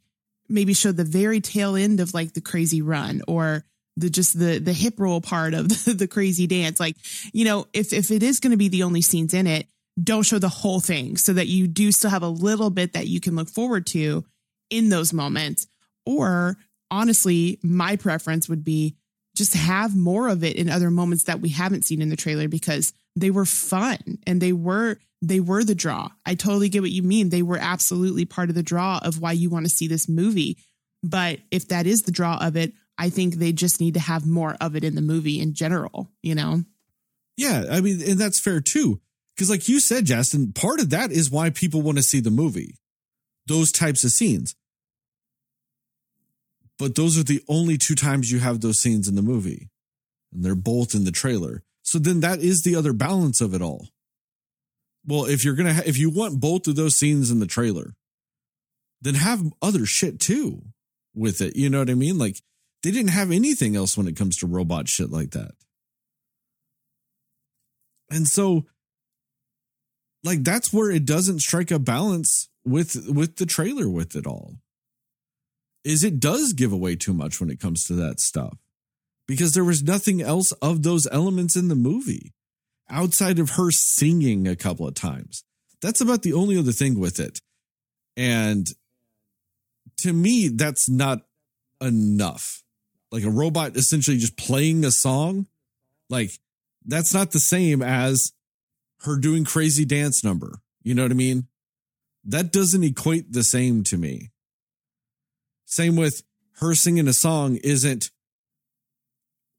maybe show the very tail end of like the crazy run or the just the the hip roll part of the, the crazy dance. Like, you know, if if it is going to be the only scenes in it, don't show the whole thing so that you do still have a little bit that you can look forward to in those moments. Or honestly, my preference would be just have more of it in other moments that we haven't seen in the trailer because they were fun and they were they were the draw. I totally get what you mean. They were absolutely part of the draw of why you want to see this movie. But if that is the draw of it, I think they just need to have more of it in the movie in general, you know? Yeah, I mean, and that's fair too. Because, like you said, Justin, part of that is why people want to see the movie. Those types of scenes. But those are the only two times you have those scenes in the movie. And they're both in the trailer. So then that is the other balance of it all. Well, if you're to, ha- if you want both of those scenes in the trailer, then have other shit too with it. You know what I mean? Like they didn't have anything else when it comes to robot shit like that. And so like that's where it doesn't strike a balance with with the trailer with it all. Is it does give away too much when it comes to that stuff. Because there was nothing else of those elements in the movie outside of her singing a couple of times. That's about the only other thing with it. And to me, that's not enough. Like a robot essentially just playing a song, like that's not the same as her doing crazy dance number. You know what I mean? That doesn't equate the same to me. Same with her singing a song isn't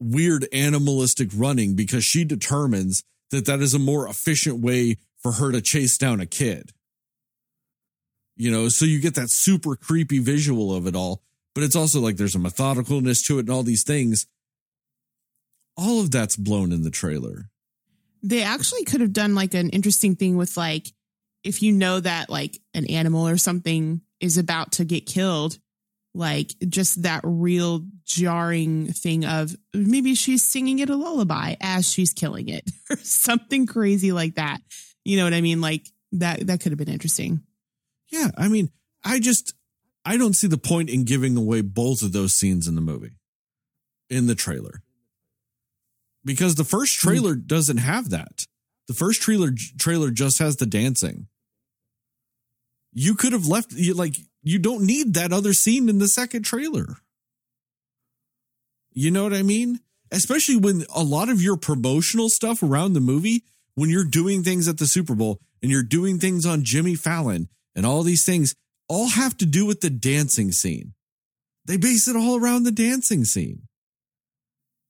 weird animalistic running because she determines that that is a more efficient way for her to chase down a kid. You know, so you get that super creepy visual of it all, but it's also like there's a methodicalness to it and all these things. All of that's blown in the trailer. They actually could have done like an interesting thing with like if you know that like an animal or something is about to get killed, like just that real jarring thing of maybe she's singing it a lullaby as she's killing it or something crazy like that. You know what I mean? Like that that could have been interesting. Yeah, I mean, I just I don't see the point in giving away both of those scenes in the movie in the trailer. Because the first mm. trailer doesn't have that. The first trailer trailer just has the dancing. You could have left you like you don't need that other scene in the second trailer. You know what I mean? Especially when a lot of your promotional stuff around the movie, when you're doing things at the Super Bowl and you're doing things on Jimmy Fallon and all these things, all have to do with the dancing scene. They base it all around the dancing scene.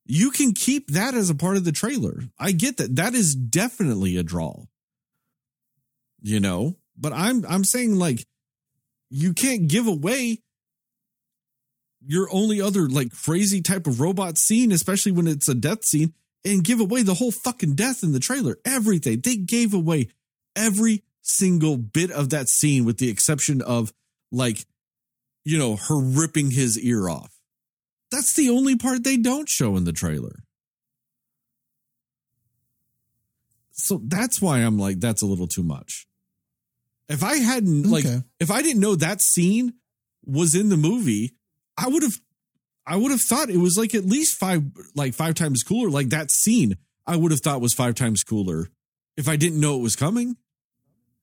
You can keep that as a part of the trailer. I get that. That is definitely a draw. You know, but I'm I'm saying like you can't give away your only other like crazy type of robot scene, especially when it's a death scene, and give away the whole fucking death in the trailer. Everything. They gave away every single bit of that scene with the exception of like, you know, her ripping his ear off. That's the only part they don't show in the trailer. So that's why I'm like, that's a little too much. If I hadn't like if I didn't know that scene was in the movie, I would have I would have thought it was like at least five like five times cooler. Like that scene, I would have thought was five times cooler if I didn't know it was coming.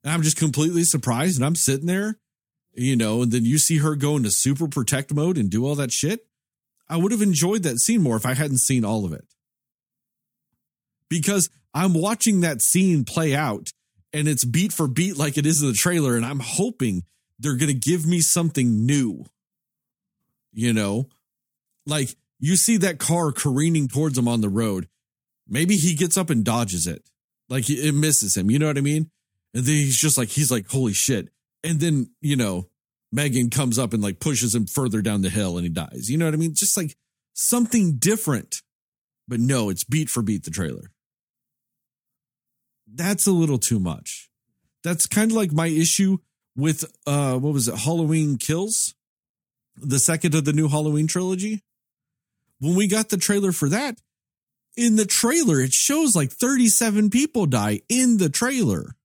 And I'm just completely surprised and I'm sitting there, you know, and then you see her go into super protect mode and do all that shit. I would have enjoyed that scene more if I hadn't seen all of it. Because I'm watching that scene play out and it's beat for beat like it is in the trailer. And I'm hoping they're going to give me something new. You know, like you see that car careening towards him on the road. Maybe he gets up and dodges it. Like it misses him. You know what I mean? And then he's just like, he's like, holy shit. And then, you know, Megan comes up and like pushes him further down the hill and he dies. You know what I mean? Just like something different. But no, it's beat for beat the trailer. That's a little too much. That's kind of like my issue with uh what was it? Halloween Kills, the second of the new Halloween trilogy. When we got the trailer for that, in the trailer it shows like 37 people die in the trailer.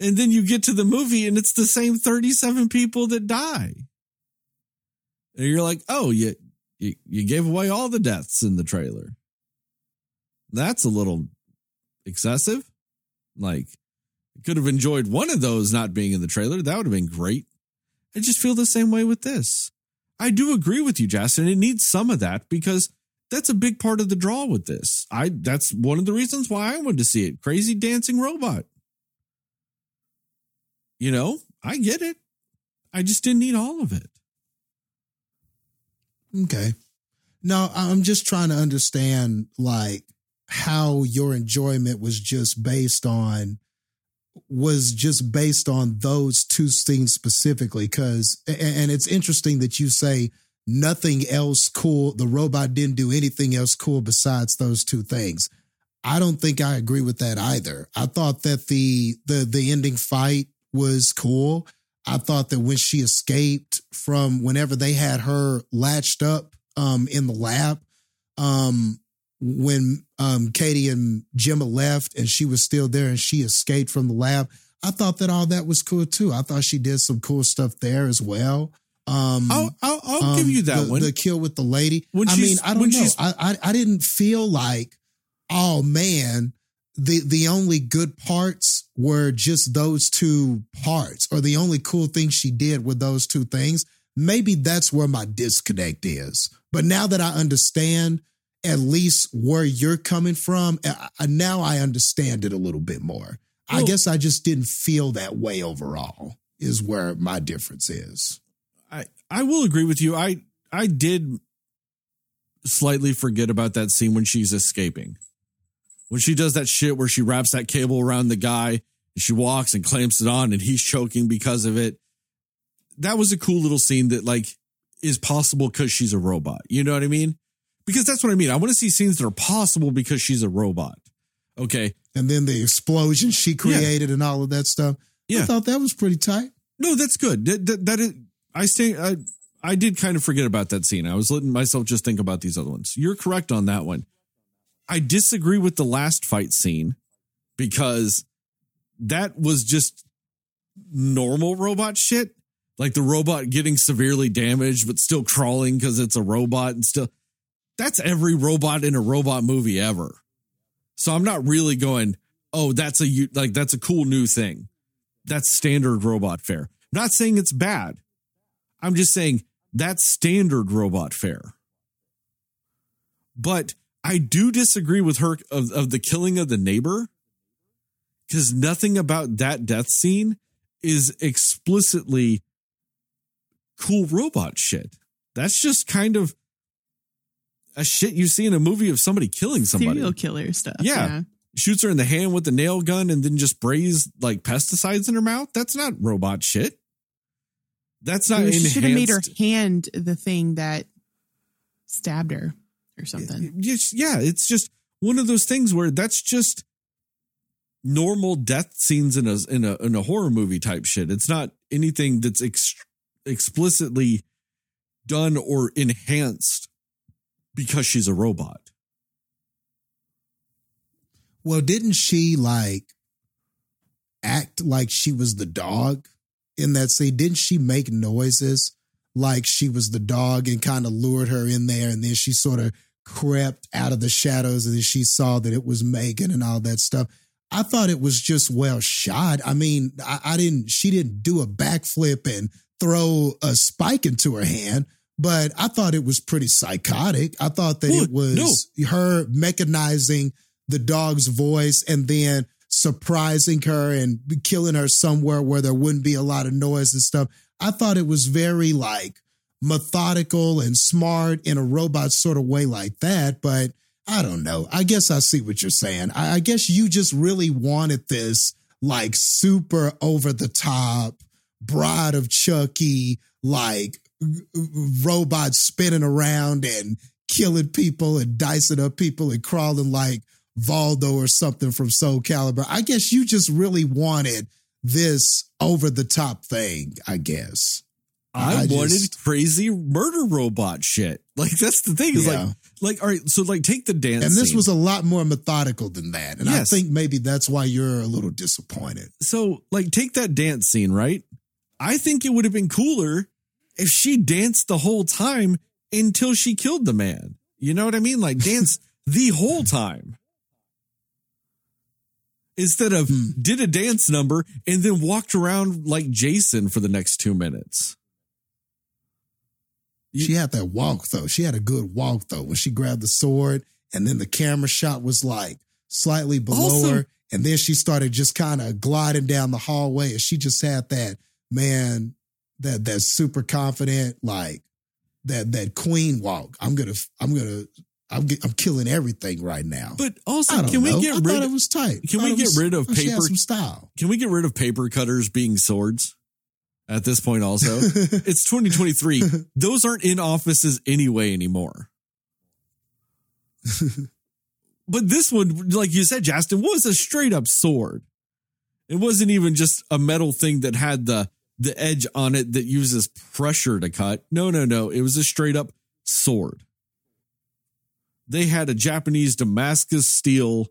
And then you get to the movie and it's the same 37 people that die. And you're like, oh, you, you, you gave away all the deaths in the trailer. That's a little excessive. Like, could have enjoyed one of those not being in the trailer. That would have been great. I just feel the same way with this. I do agree with you, Justin. It needs some of that because that's a big part of the draw with this. I that's one of the reasons why I wanted to see it. Crazy dancing robot. You know, I get it. I just didn't need all of it. Okay. No, I'm just trying to understand like how your enjoyment was just based on was just based on those two scenes specifically cuz and it's interesting that you say nothing else cool the robot didn't do anything else cool besides those two things. I don't think I agree with that either. I thought that the the the ending fight was cool. I thought that when she escaped from whenever they had her latched up um, in the lab, um, when um, Cady and Gemma left and she was still there and she escaped from the lab, I thought that all that was cool too. I thought she did some cool stuff there as well. Um, I'll I'll, I'll um, give you that the, one. The kill with the lady. When I mean, I don't know. I, I I didn't feel like, oh man, the the only good parts were just those two parts, or the only cool thing she did were those two things. Maybe that's where my disconnect is. But now that I understand at least where you're coming from, I, now I understand it a little bit more. I guess I just didn't feel that way overall. Is where my difference is. I I will agree with you. I I did slightly forget about that scene when she's escaping. When she does that shit where she wraps that cable around the guy and she walks and clamps it on and he's choking because of it. That was a cool little scene that like is possible because she's a robot. You know what I mean? Because that's what I mean. I want to see scenes that are possible because she's a robot. Okay. And then the explosion she created and all of that stuff. Yeah. I thought that was pretty tight. No, that's good. That, that, that is, I stay, I, I did kind of forget about that scene. I was letting myself just think about these other ones. You're correct on that one. I disagree with the last fight scene because that was just normal robot shit. Like the robot getting severely damaged, but still crawling because it's a robot and still. That's every robot in a robot movie ever. So I'm not really going, oh, that's a like that's a cool new thing. That's standard robot fare. I'm Not saying it's bad. I'm just saying that's standard robot fare. But I do disagree with her of, of the killing of the neighbor because nothing about that death scene is explicitly cool robot shit. That's just kind of a shit you see in a movie of somebody killing somebody Serial killer stuff. Yeah. shoots her in the hand with the nail gun and then just sprays like pesticides in her mouth. That's not robot shit. That's not she should have made her hand the thing that stabbed her or something. Yeah, it's just one of those things where that's just normal death scenes in a in a in a horror movie type shit. It's not anything that's ex- explicitly done or enhanced because she's a robot. Well, didn't she like act like she was the dog in that scene? Didn't she make noises like she was the dog and kind of lured her in there? And then she sort of crept out of the shadows and she saw that it was Megan and all that stuff. I thought it was just well shot. I mean, I, I didn't, she didn't do a backflip and throw a spike into her hand, but I thought it was pretty psychotic. I thought that Well, it was her mechanizing the dog's voice and then surprising her and killing her somewhere where there wouldn't be a lot of noise and stuff. I thought it was very like methodical and smart in a robot sort of way like that. But I don't know. I guess I see what you're saying. I, I guess you just really wanted this like super over the top bride of Chucky, like robot spinning around and killing people and dicing up people and crawling like Voldo or something from Soul Calibur. I guess you just really wanted this over the top thing, I guess. I, I wanted just- crazy murder robot shit. Like that's the thing. Is Yeah. like like all right. So like take the dance. And this scene. was a lot more methodical than that. And I think maybe that's why you're a little disappointed. so like take that dance scene, right? I think it would have been cooler if she danced the whole time until she killed the man. You know what I mean? Like dance the whole time. Instead of Hmm. did a dance number and then walked around like Jason for the next two minutes. She had that walk though. She had a good walk though when she grabbed the sword and then the camera shot was like slightly below Also- her. And then she started just kind of gliding down the hallway and she just had that man, that that super confident, like that that queen walk. I'm gonna I'm gonna I'm get, I'm killing everything right now. But also, can know. we get I rid thought of it was tight. can we get was- rid of thought she had paper- style? Can we get rid of paper cutters being swords at this point also? it's 2023. Those aren't in offices anyway anymore. but this one, like you said, Justin, was a straight up sword. It wasn't even just a metal thing that had the the edge on it that uses pressure to cut. No, no, no. It was a straight up sword. They had a Japanese Damascus steel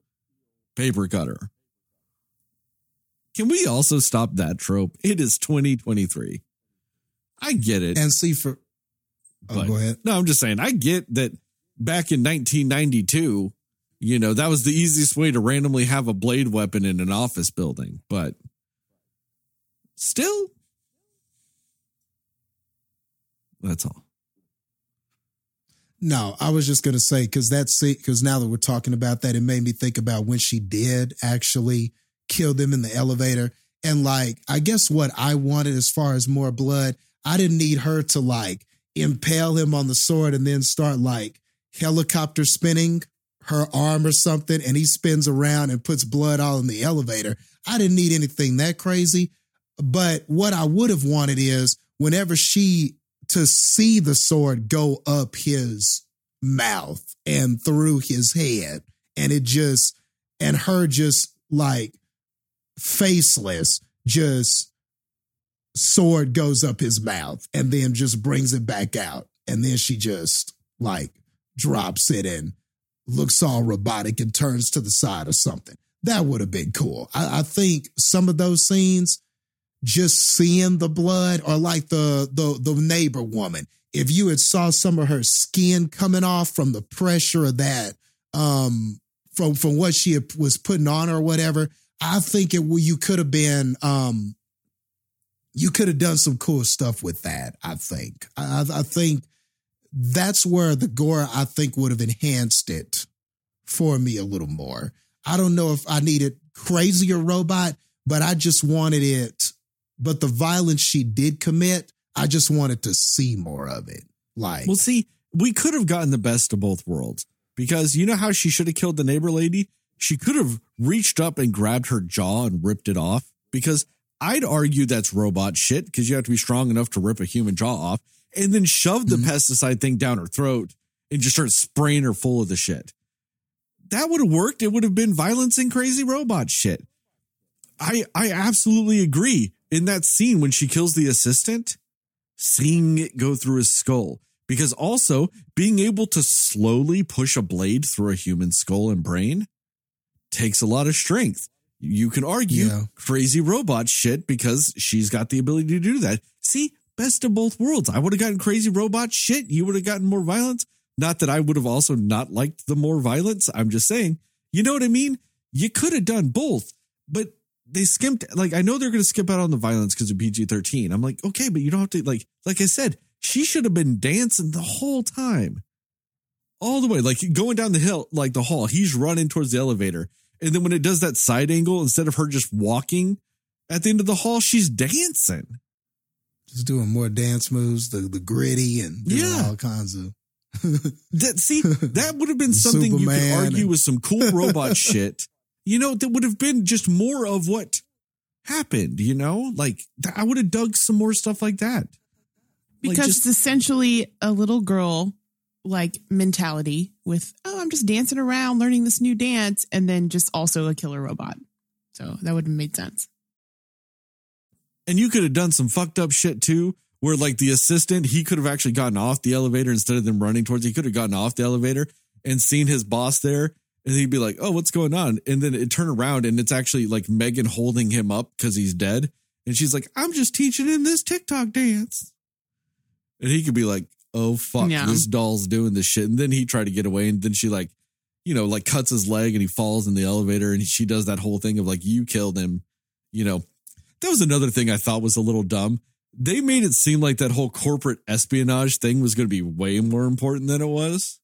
paper cutter. Can we also stop that trope? It is 2023. I get it. and see for oh, go ahead. No, I'm just saying, I get that back in 1992, You know, that was the easiest way to randomly have a blade weapon in an office building, but still, that's all. No, I was just gonna say because that's because now that we're talking about that, it made me think about when she did actually kill them in the elevator. And like, I guess what I wanted as far as more blood, I didn't need her to like impale him on the sword and then start like helicopter spinning her arm or something, and he spins around and puts blood all in the elevator. I didn't need anything that crazy. But what I would have wanted is whenever she to see the sword go up his mouth and through his head, and it just and her just like faceless, just sword goes up his mouth and then just brings it back out. And then she just like drops it and looks all robotic and turns to the side or something. That would have been cool. I, I think some of those scenes, just seeing the blood, or like the the the neighbor woman. If you had saw some of her skin coming off from the pressure of that, um, from from what she was putting on or whatever, I think it you could have been um you could have done some cool stuff with that. I think. I, I think that's where the gore I think would have enhanced it for me a little more. I don't know if I needed crazier robot, but I just wanted it. But the violence she did commit, I just wanted to see more of it. Like, Well, see, we could have gotten the best of both worlds because you know how she should have killed the neighbor lady? She could have reached up and grabbed her jaw and ripped it off because I'd argue that's robot shit because you have to be strong enough to rip a human jaw off and then shove the mm-hmm. pesticide thing down her throat and just start spraying her full of the shit. That would have worked. It would have been violence and crazy robot shit. I I absolutely agree. In that scene when she kills the assistant, seeing it go through his skull. Because also being able to slowly push a blade through a human skull and brain takes a lot of strength. You can argue Yeah. crazy robot shit because she's got the ability to do that. See, best of both worlds. I would have gotten crazy robot shit. You would have gotten more violence. Not that I would have also not liked the more violence. I'm just saying, you know what I mean? You could have done both, but they skimped. Like, I know they're going to skip out on the violence because of PG 13. I'm like, okay, but you don't have to, like, like I said, she should have been dancing the whole time. All the way, like going down the hill, like the hall, he's running towards the elevator. And then when it does that side angle, instead of her just walking at the end of the hall, she's dancing. just doing more dance moves, the the gritty and Yeah. all kinds of. That see, that would have been something you could argue and- with some cool robot shit. You know, that would have been just more of what happened. You know, like I would have dug some more stuff like that. Like, because just- it's essentially a little girl like mentality with oh i'm just dancing around learning this new dance and then just also a killer robot so that would have made sense And you could have done some fucked up shit too, where like the assistant, he could have actually gotten off the elevator instead of them running towards. He could have gotten off the elevator and seen his boss there, and he'd be like, "Oh, what's going on?" And then it turn around and it's actually like Megan holding him up because he's dead, and she's like, "I'm just teaching him this TikTok dance," and he could be like, "Oh fuck, Yeah. this doll's doing this shit," and then he tried to get away, and then she like. You know, like cuts his leg and he falls in the elevator, and she does that whole thing of like, you killed him, you know, that was another thing I thought was a little dumb. They made it seem like that whole corporate espionage thing was going to be way more important than it was.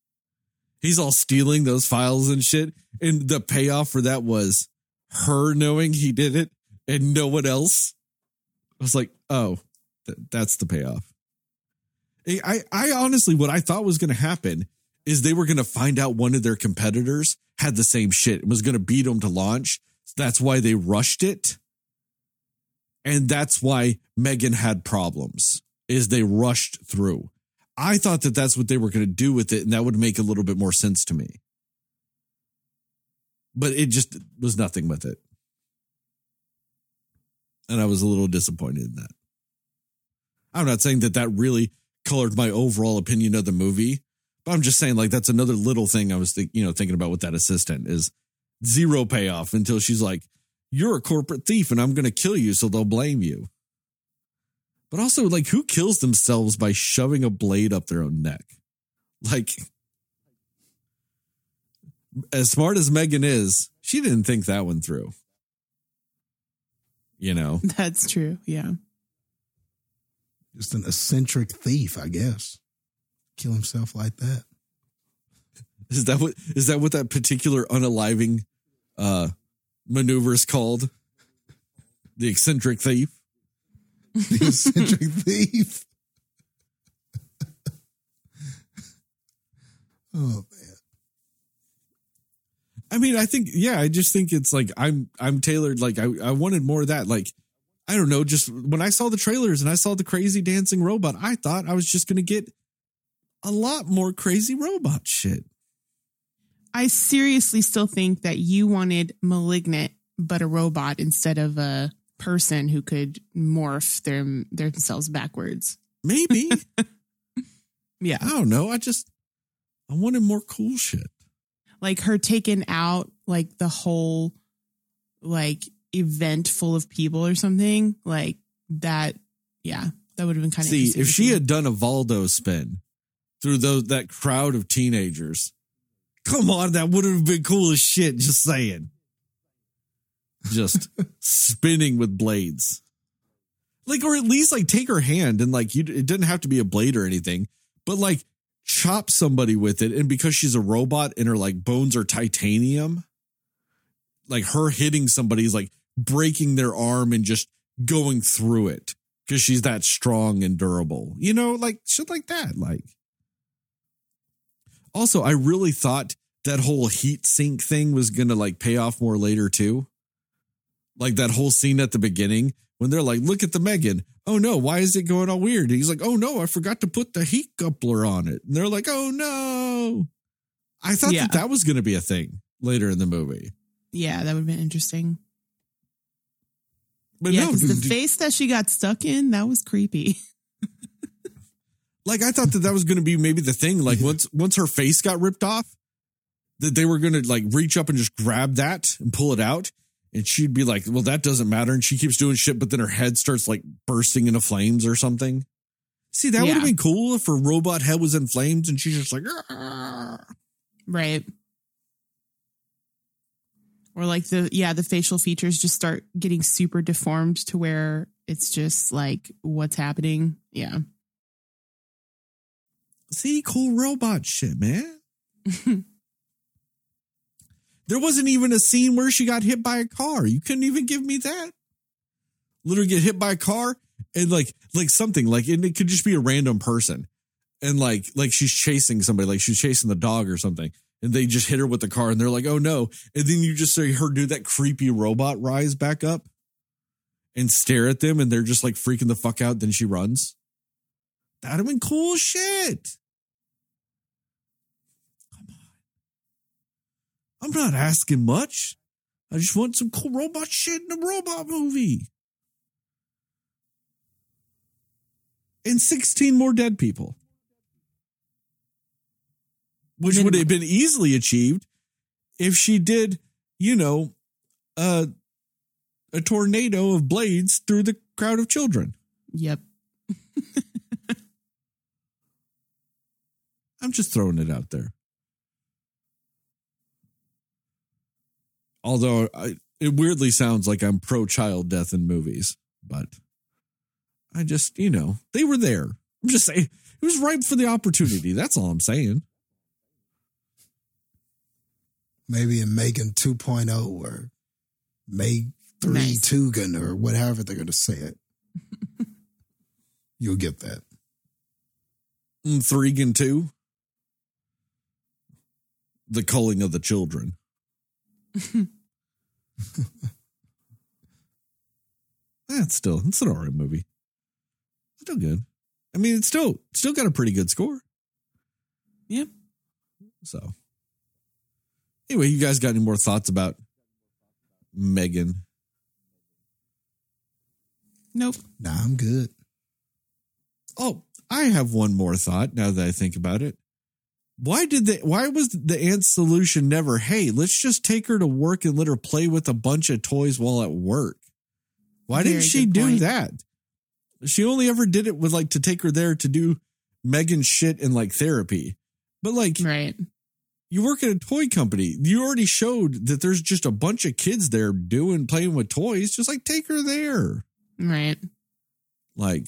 He's all stealing those files and shit. And the payoff for that was her knowing he did it and no one else. I was like, oh, th- that's the payoff. I, I, honestly, what I thought was going to happen is they were going to find out one of their competitors had the same shit and was going to beat them to launch. That's why they rushed it and that's why Megan had problems is they rushed through. I thought that that's what they were going to do with it and that would make a little bit more sense to me. But it just was nothing with it. And I was a little disappointed in that. I'm not saying that that really colored my overall opinion of the movie, but I'm just saying like that's another little thing I was think, you know thinking about with that assistant is zero payoff until she's like you're a corporate thief and I'm going to kill you, so they'll blame you. But also, like, who kills themselves by shoving a blade up their own neck? Like, as smart as Megan is, she didn't think that one through. You know, That's true. Yeah. Just an eccentric thief, I guess. Kill himself like that. is that what is that what that particular unaliving uh maneuver is called? The eccentric thief. The eccentric thief. oh man. I mean, I think, yeah, I just think it's like I'm I'm tailored. Like I, I wanted more of that. Like, I don't know, just when I saw the trailers and I saw the crazy dancing robot, I thought I was just gonna get a lot more crazy robot shit. I seriously still think that you wanted malignant, but a robot instead of a person who could morph their themselves backwards. Maybe. Yeah. I don't know. I just I wanted more cool shit. Like her taking out like the whole like event full of people or something. Like that, yeah. That would have been kind of See, if she had done a Voldo spin through those that crowd of teenagers, come on, that would have been cool as shit. Just saying. Just spinning with blades. Like, or at least like take her hand and like you it didn't have to be a blade or anything, but like chop somebody with it. And because she's a robot and her like bones are titanium, like her hitting somebody is like breaking their arm and just going through it because she's that strong and durable. You know, like shit like that. Like, also, I really thought that whole heat sink thing was gonna like pay off more later too. Like that whole scene at the beginning when they're like, "Look at the Megan." Oh no, why is it going all weird? And he's like, "Oh no, I forgot to put the heat coupler on it." And they're like, "Oh no." I thought Yeah. that that was going to be a thing later in the movie, yeah, that would have been interesting. but yeah, no, the dude, face that she got stuck in, that was creepy. like I thought that that was going to be maybe the thing. Like once once her face got ripped off, that they were going to like reach up and just grab that and pull it out, and she'd be like, "Well, that doesn't matter," and she keeps doing shit, but then her head starts like bursting into flames or something. See, that would have been cool if her robot head was in flames and she's just like. Right. Or like the yeah, the facial features just start getting super deformed to where it's just like what's happening. Yeah. see, cool robot shit, man. There wasn't even a scene where she got hit by a car. You couldn't even give me that. Literally get hit by a car and like like something like and it could just be a random person. And like like she's chasing somebody, like she's chasing the dog or something. And they just hit her with the car and they're like, oh no. And then you just see her do that creepy robot rise back up and stare at them and they're just like freaking the fuck out. Then she runs. That'd have been cool shit. I'm not asking much. I just want some cool robot shit in a robot movie. And 16 more dead people. Which would have been easily achieved if she did, you know, uh, a tornado of blades through the crowd of children. Yep. I'm just throwing it out there. Although I, it weirdly sounds like I'm pro child death in movies, but I just, you know, they were there. I'm just saying it was ripe for the opportunity. That's all I'm saying. Maybe in Megan 2.0 or Meg 3 Nice. Tugan or whatever they're going to say it. You'll get that. Mm, Threegan 2. The culling of the children. That's still it's an alright movie. Still good. I mean, it's still still got a pretty good score. Yeah. So, anyway, you guys got any more thoughts about Megan? Nope. Nah, I'm good. Oh, I have one more thought now that I think about it. Why did they why was the aunt's solution never, hey, let's just take her to work and let her play with a bunch of toys while at work? Why didn't she do point. that? She only ever did it with like to take her there to do Megan shit and like therapy. But like Right. You work at a toy company. You already showed that there's just a bunch of kids there doing playing with toys. Just like take her there. Right. Like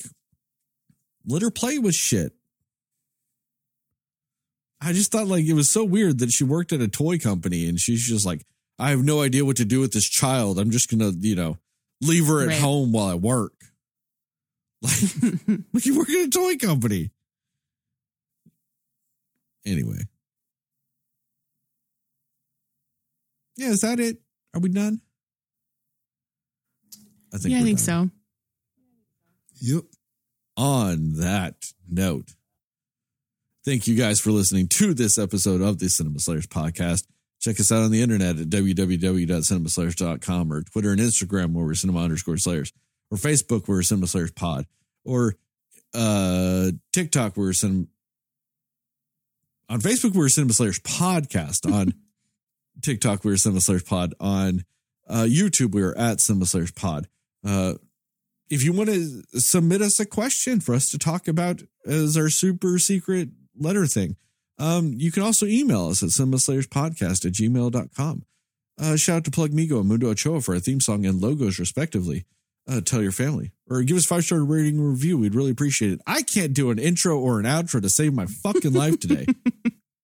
let her play with shit. I just thought like it was so weird that she worked at a toy company and she's just like, I have no idea what to do with this child. I'm just gonna, you know, leave her at Right. home while I work. Like, like you work at a toy company. Anyway. Yeah, is that it? Are we done? I think yeah, I think done. so. Yep. on that note, thank you guys for listening to this episode of the Cinema Slayers podcast. Check us out on the internet at www.cinemaslayers.com or Twitter and Instagram where we're cinema underscore slayers or Facebook where we're cinema slayers pod or uh, TikTok where we're cinema. On Facebook, we're Cinema Slayers podcast. On TikTok, we're Cinema Slayers pod. On uh, YouTube, we are at Cinema Slayers pod. Uh, if you want to submit us a question for us to talk about as our super secret letter thing, um, you can also email us at cinemaslayerspodcast at gmail.com. Uh, shout out to Plug Migo and Mundo Ochoa for our theme song and logos, respectively. Uh, tell your family or give us five star rating review. We'd really appreciate it. I can't do an intro or an outro to save my fucking life today.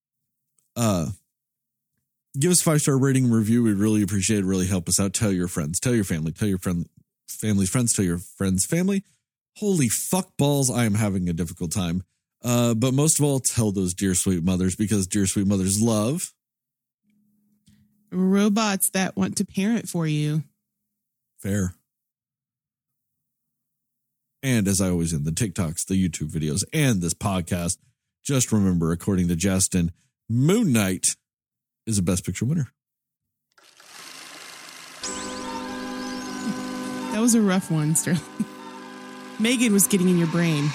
uh, give us five star rating review. We'd really appreciate it. Really help us out. Tell your friends, tell your family, tell your friend, family's friends, tell your friends' family. Holy fuck balls, I am having a difficult time. Uh, but most of all, tell those dear sweet mothers because dear sweet mothers love. Robots that want to parent for you. Fair. And as I always end the TikToks, the YouTube videos, and this podcast, just remember, according to Justin, Moon Knight is a Best Picture winner. That was a rough one, Sterling. Megan was getting in your brain.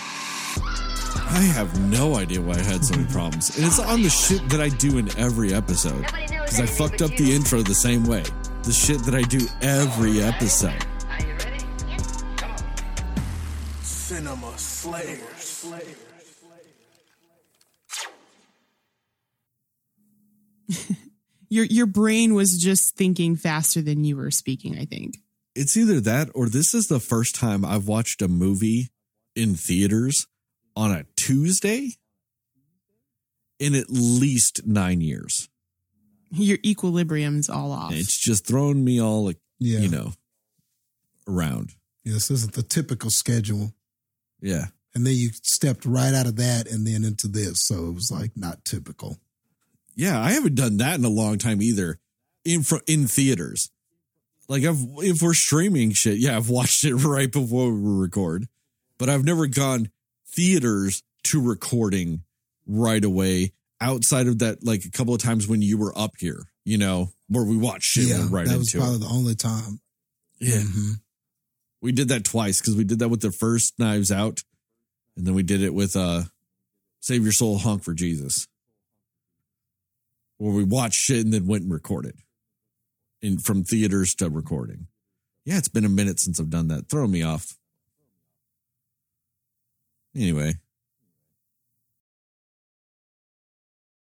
I have no idea why I had so many problems. And it's on the shit that I do in every episode. Because I fucked up the intro the same way. The shit that I do every episode. Are you ready? Come on. Cinema Slayers. Your your brain was just thinking faster than you were speaking, I think. It's either that or this is the first time I've watched a movie in theaters on a Tuesday in at least nine years. Your equilibrium's all off. It's just thrown me all like, Yeah. you know, around. Yes, this isn't the typical schedule. Yeah. And then you stepped right out of that and then into this. So it was like not typical. Yeah, I haven't done that in a long time either. In fr- in theaters, like I've if we're streaming shit, yeah, I've watched it right before we record, but I've never gone theaters to recording right away. Outside of that, like a couple of times when you were up here, you know, where we watched shit yeah, right that was into probably it. the only time. Yeah, Mhm. we did that twice because we did that with the first Knives Out, and then we did it with uh, Save Your Soul, Honk for Jesus, where we watched shit and then went and recorded, in from theaters to recording. Yeah, it's been a minute since I've done that. Throw me off. Anyway,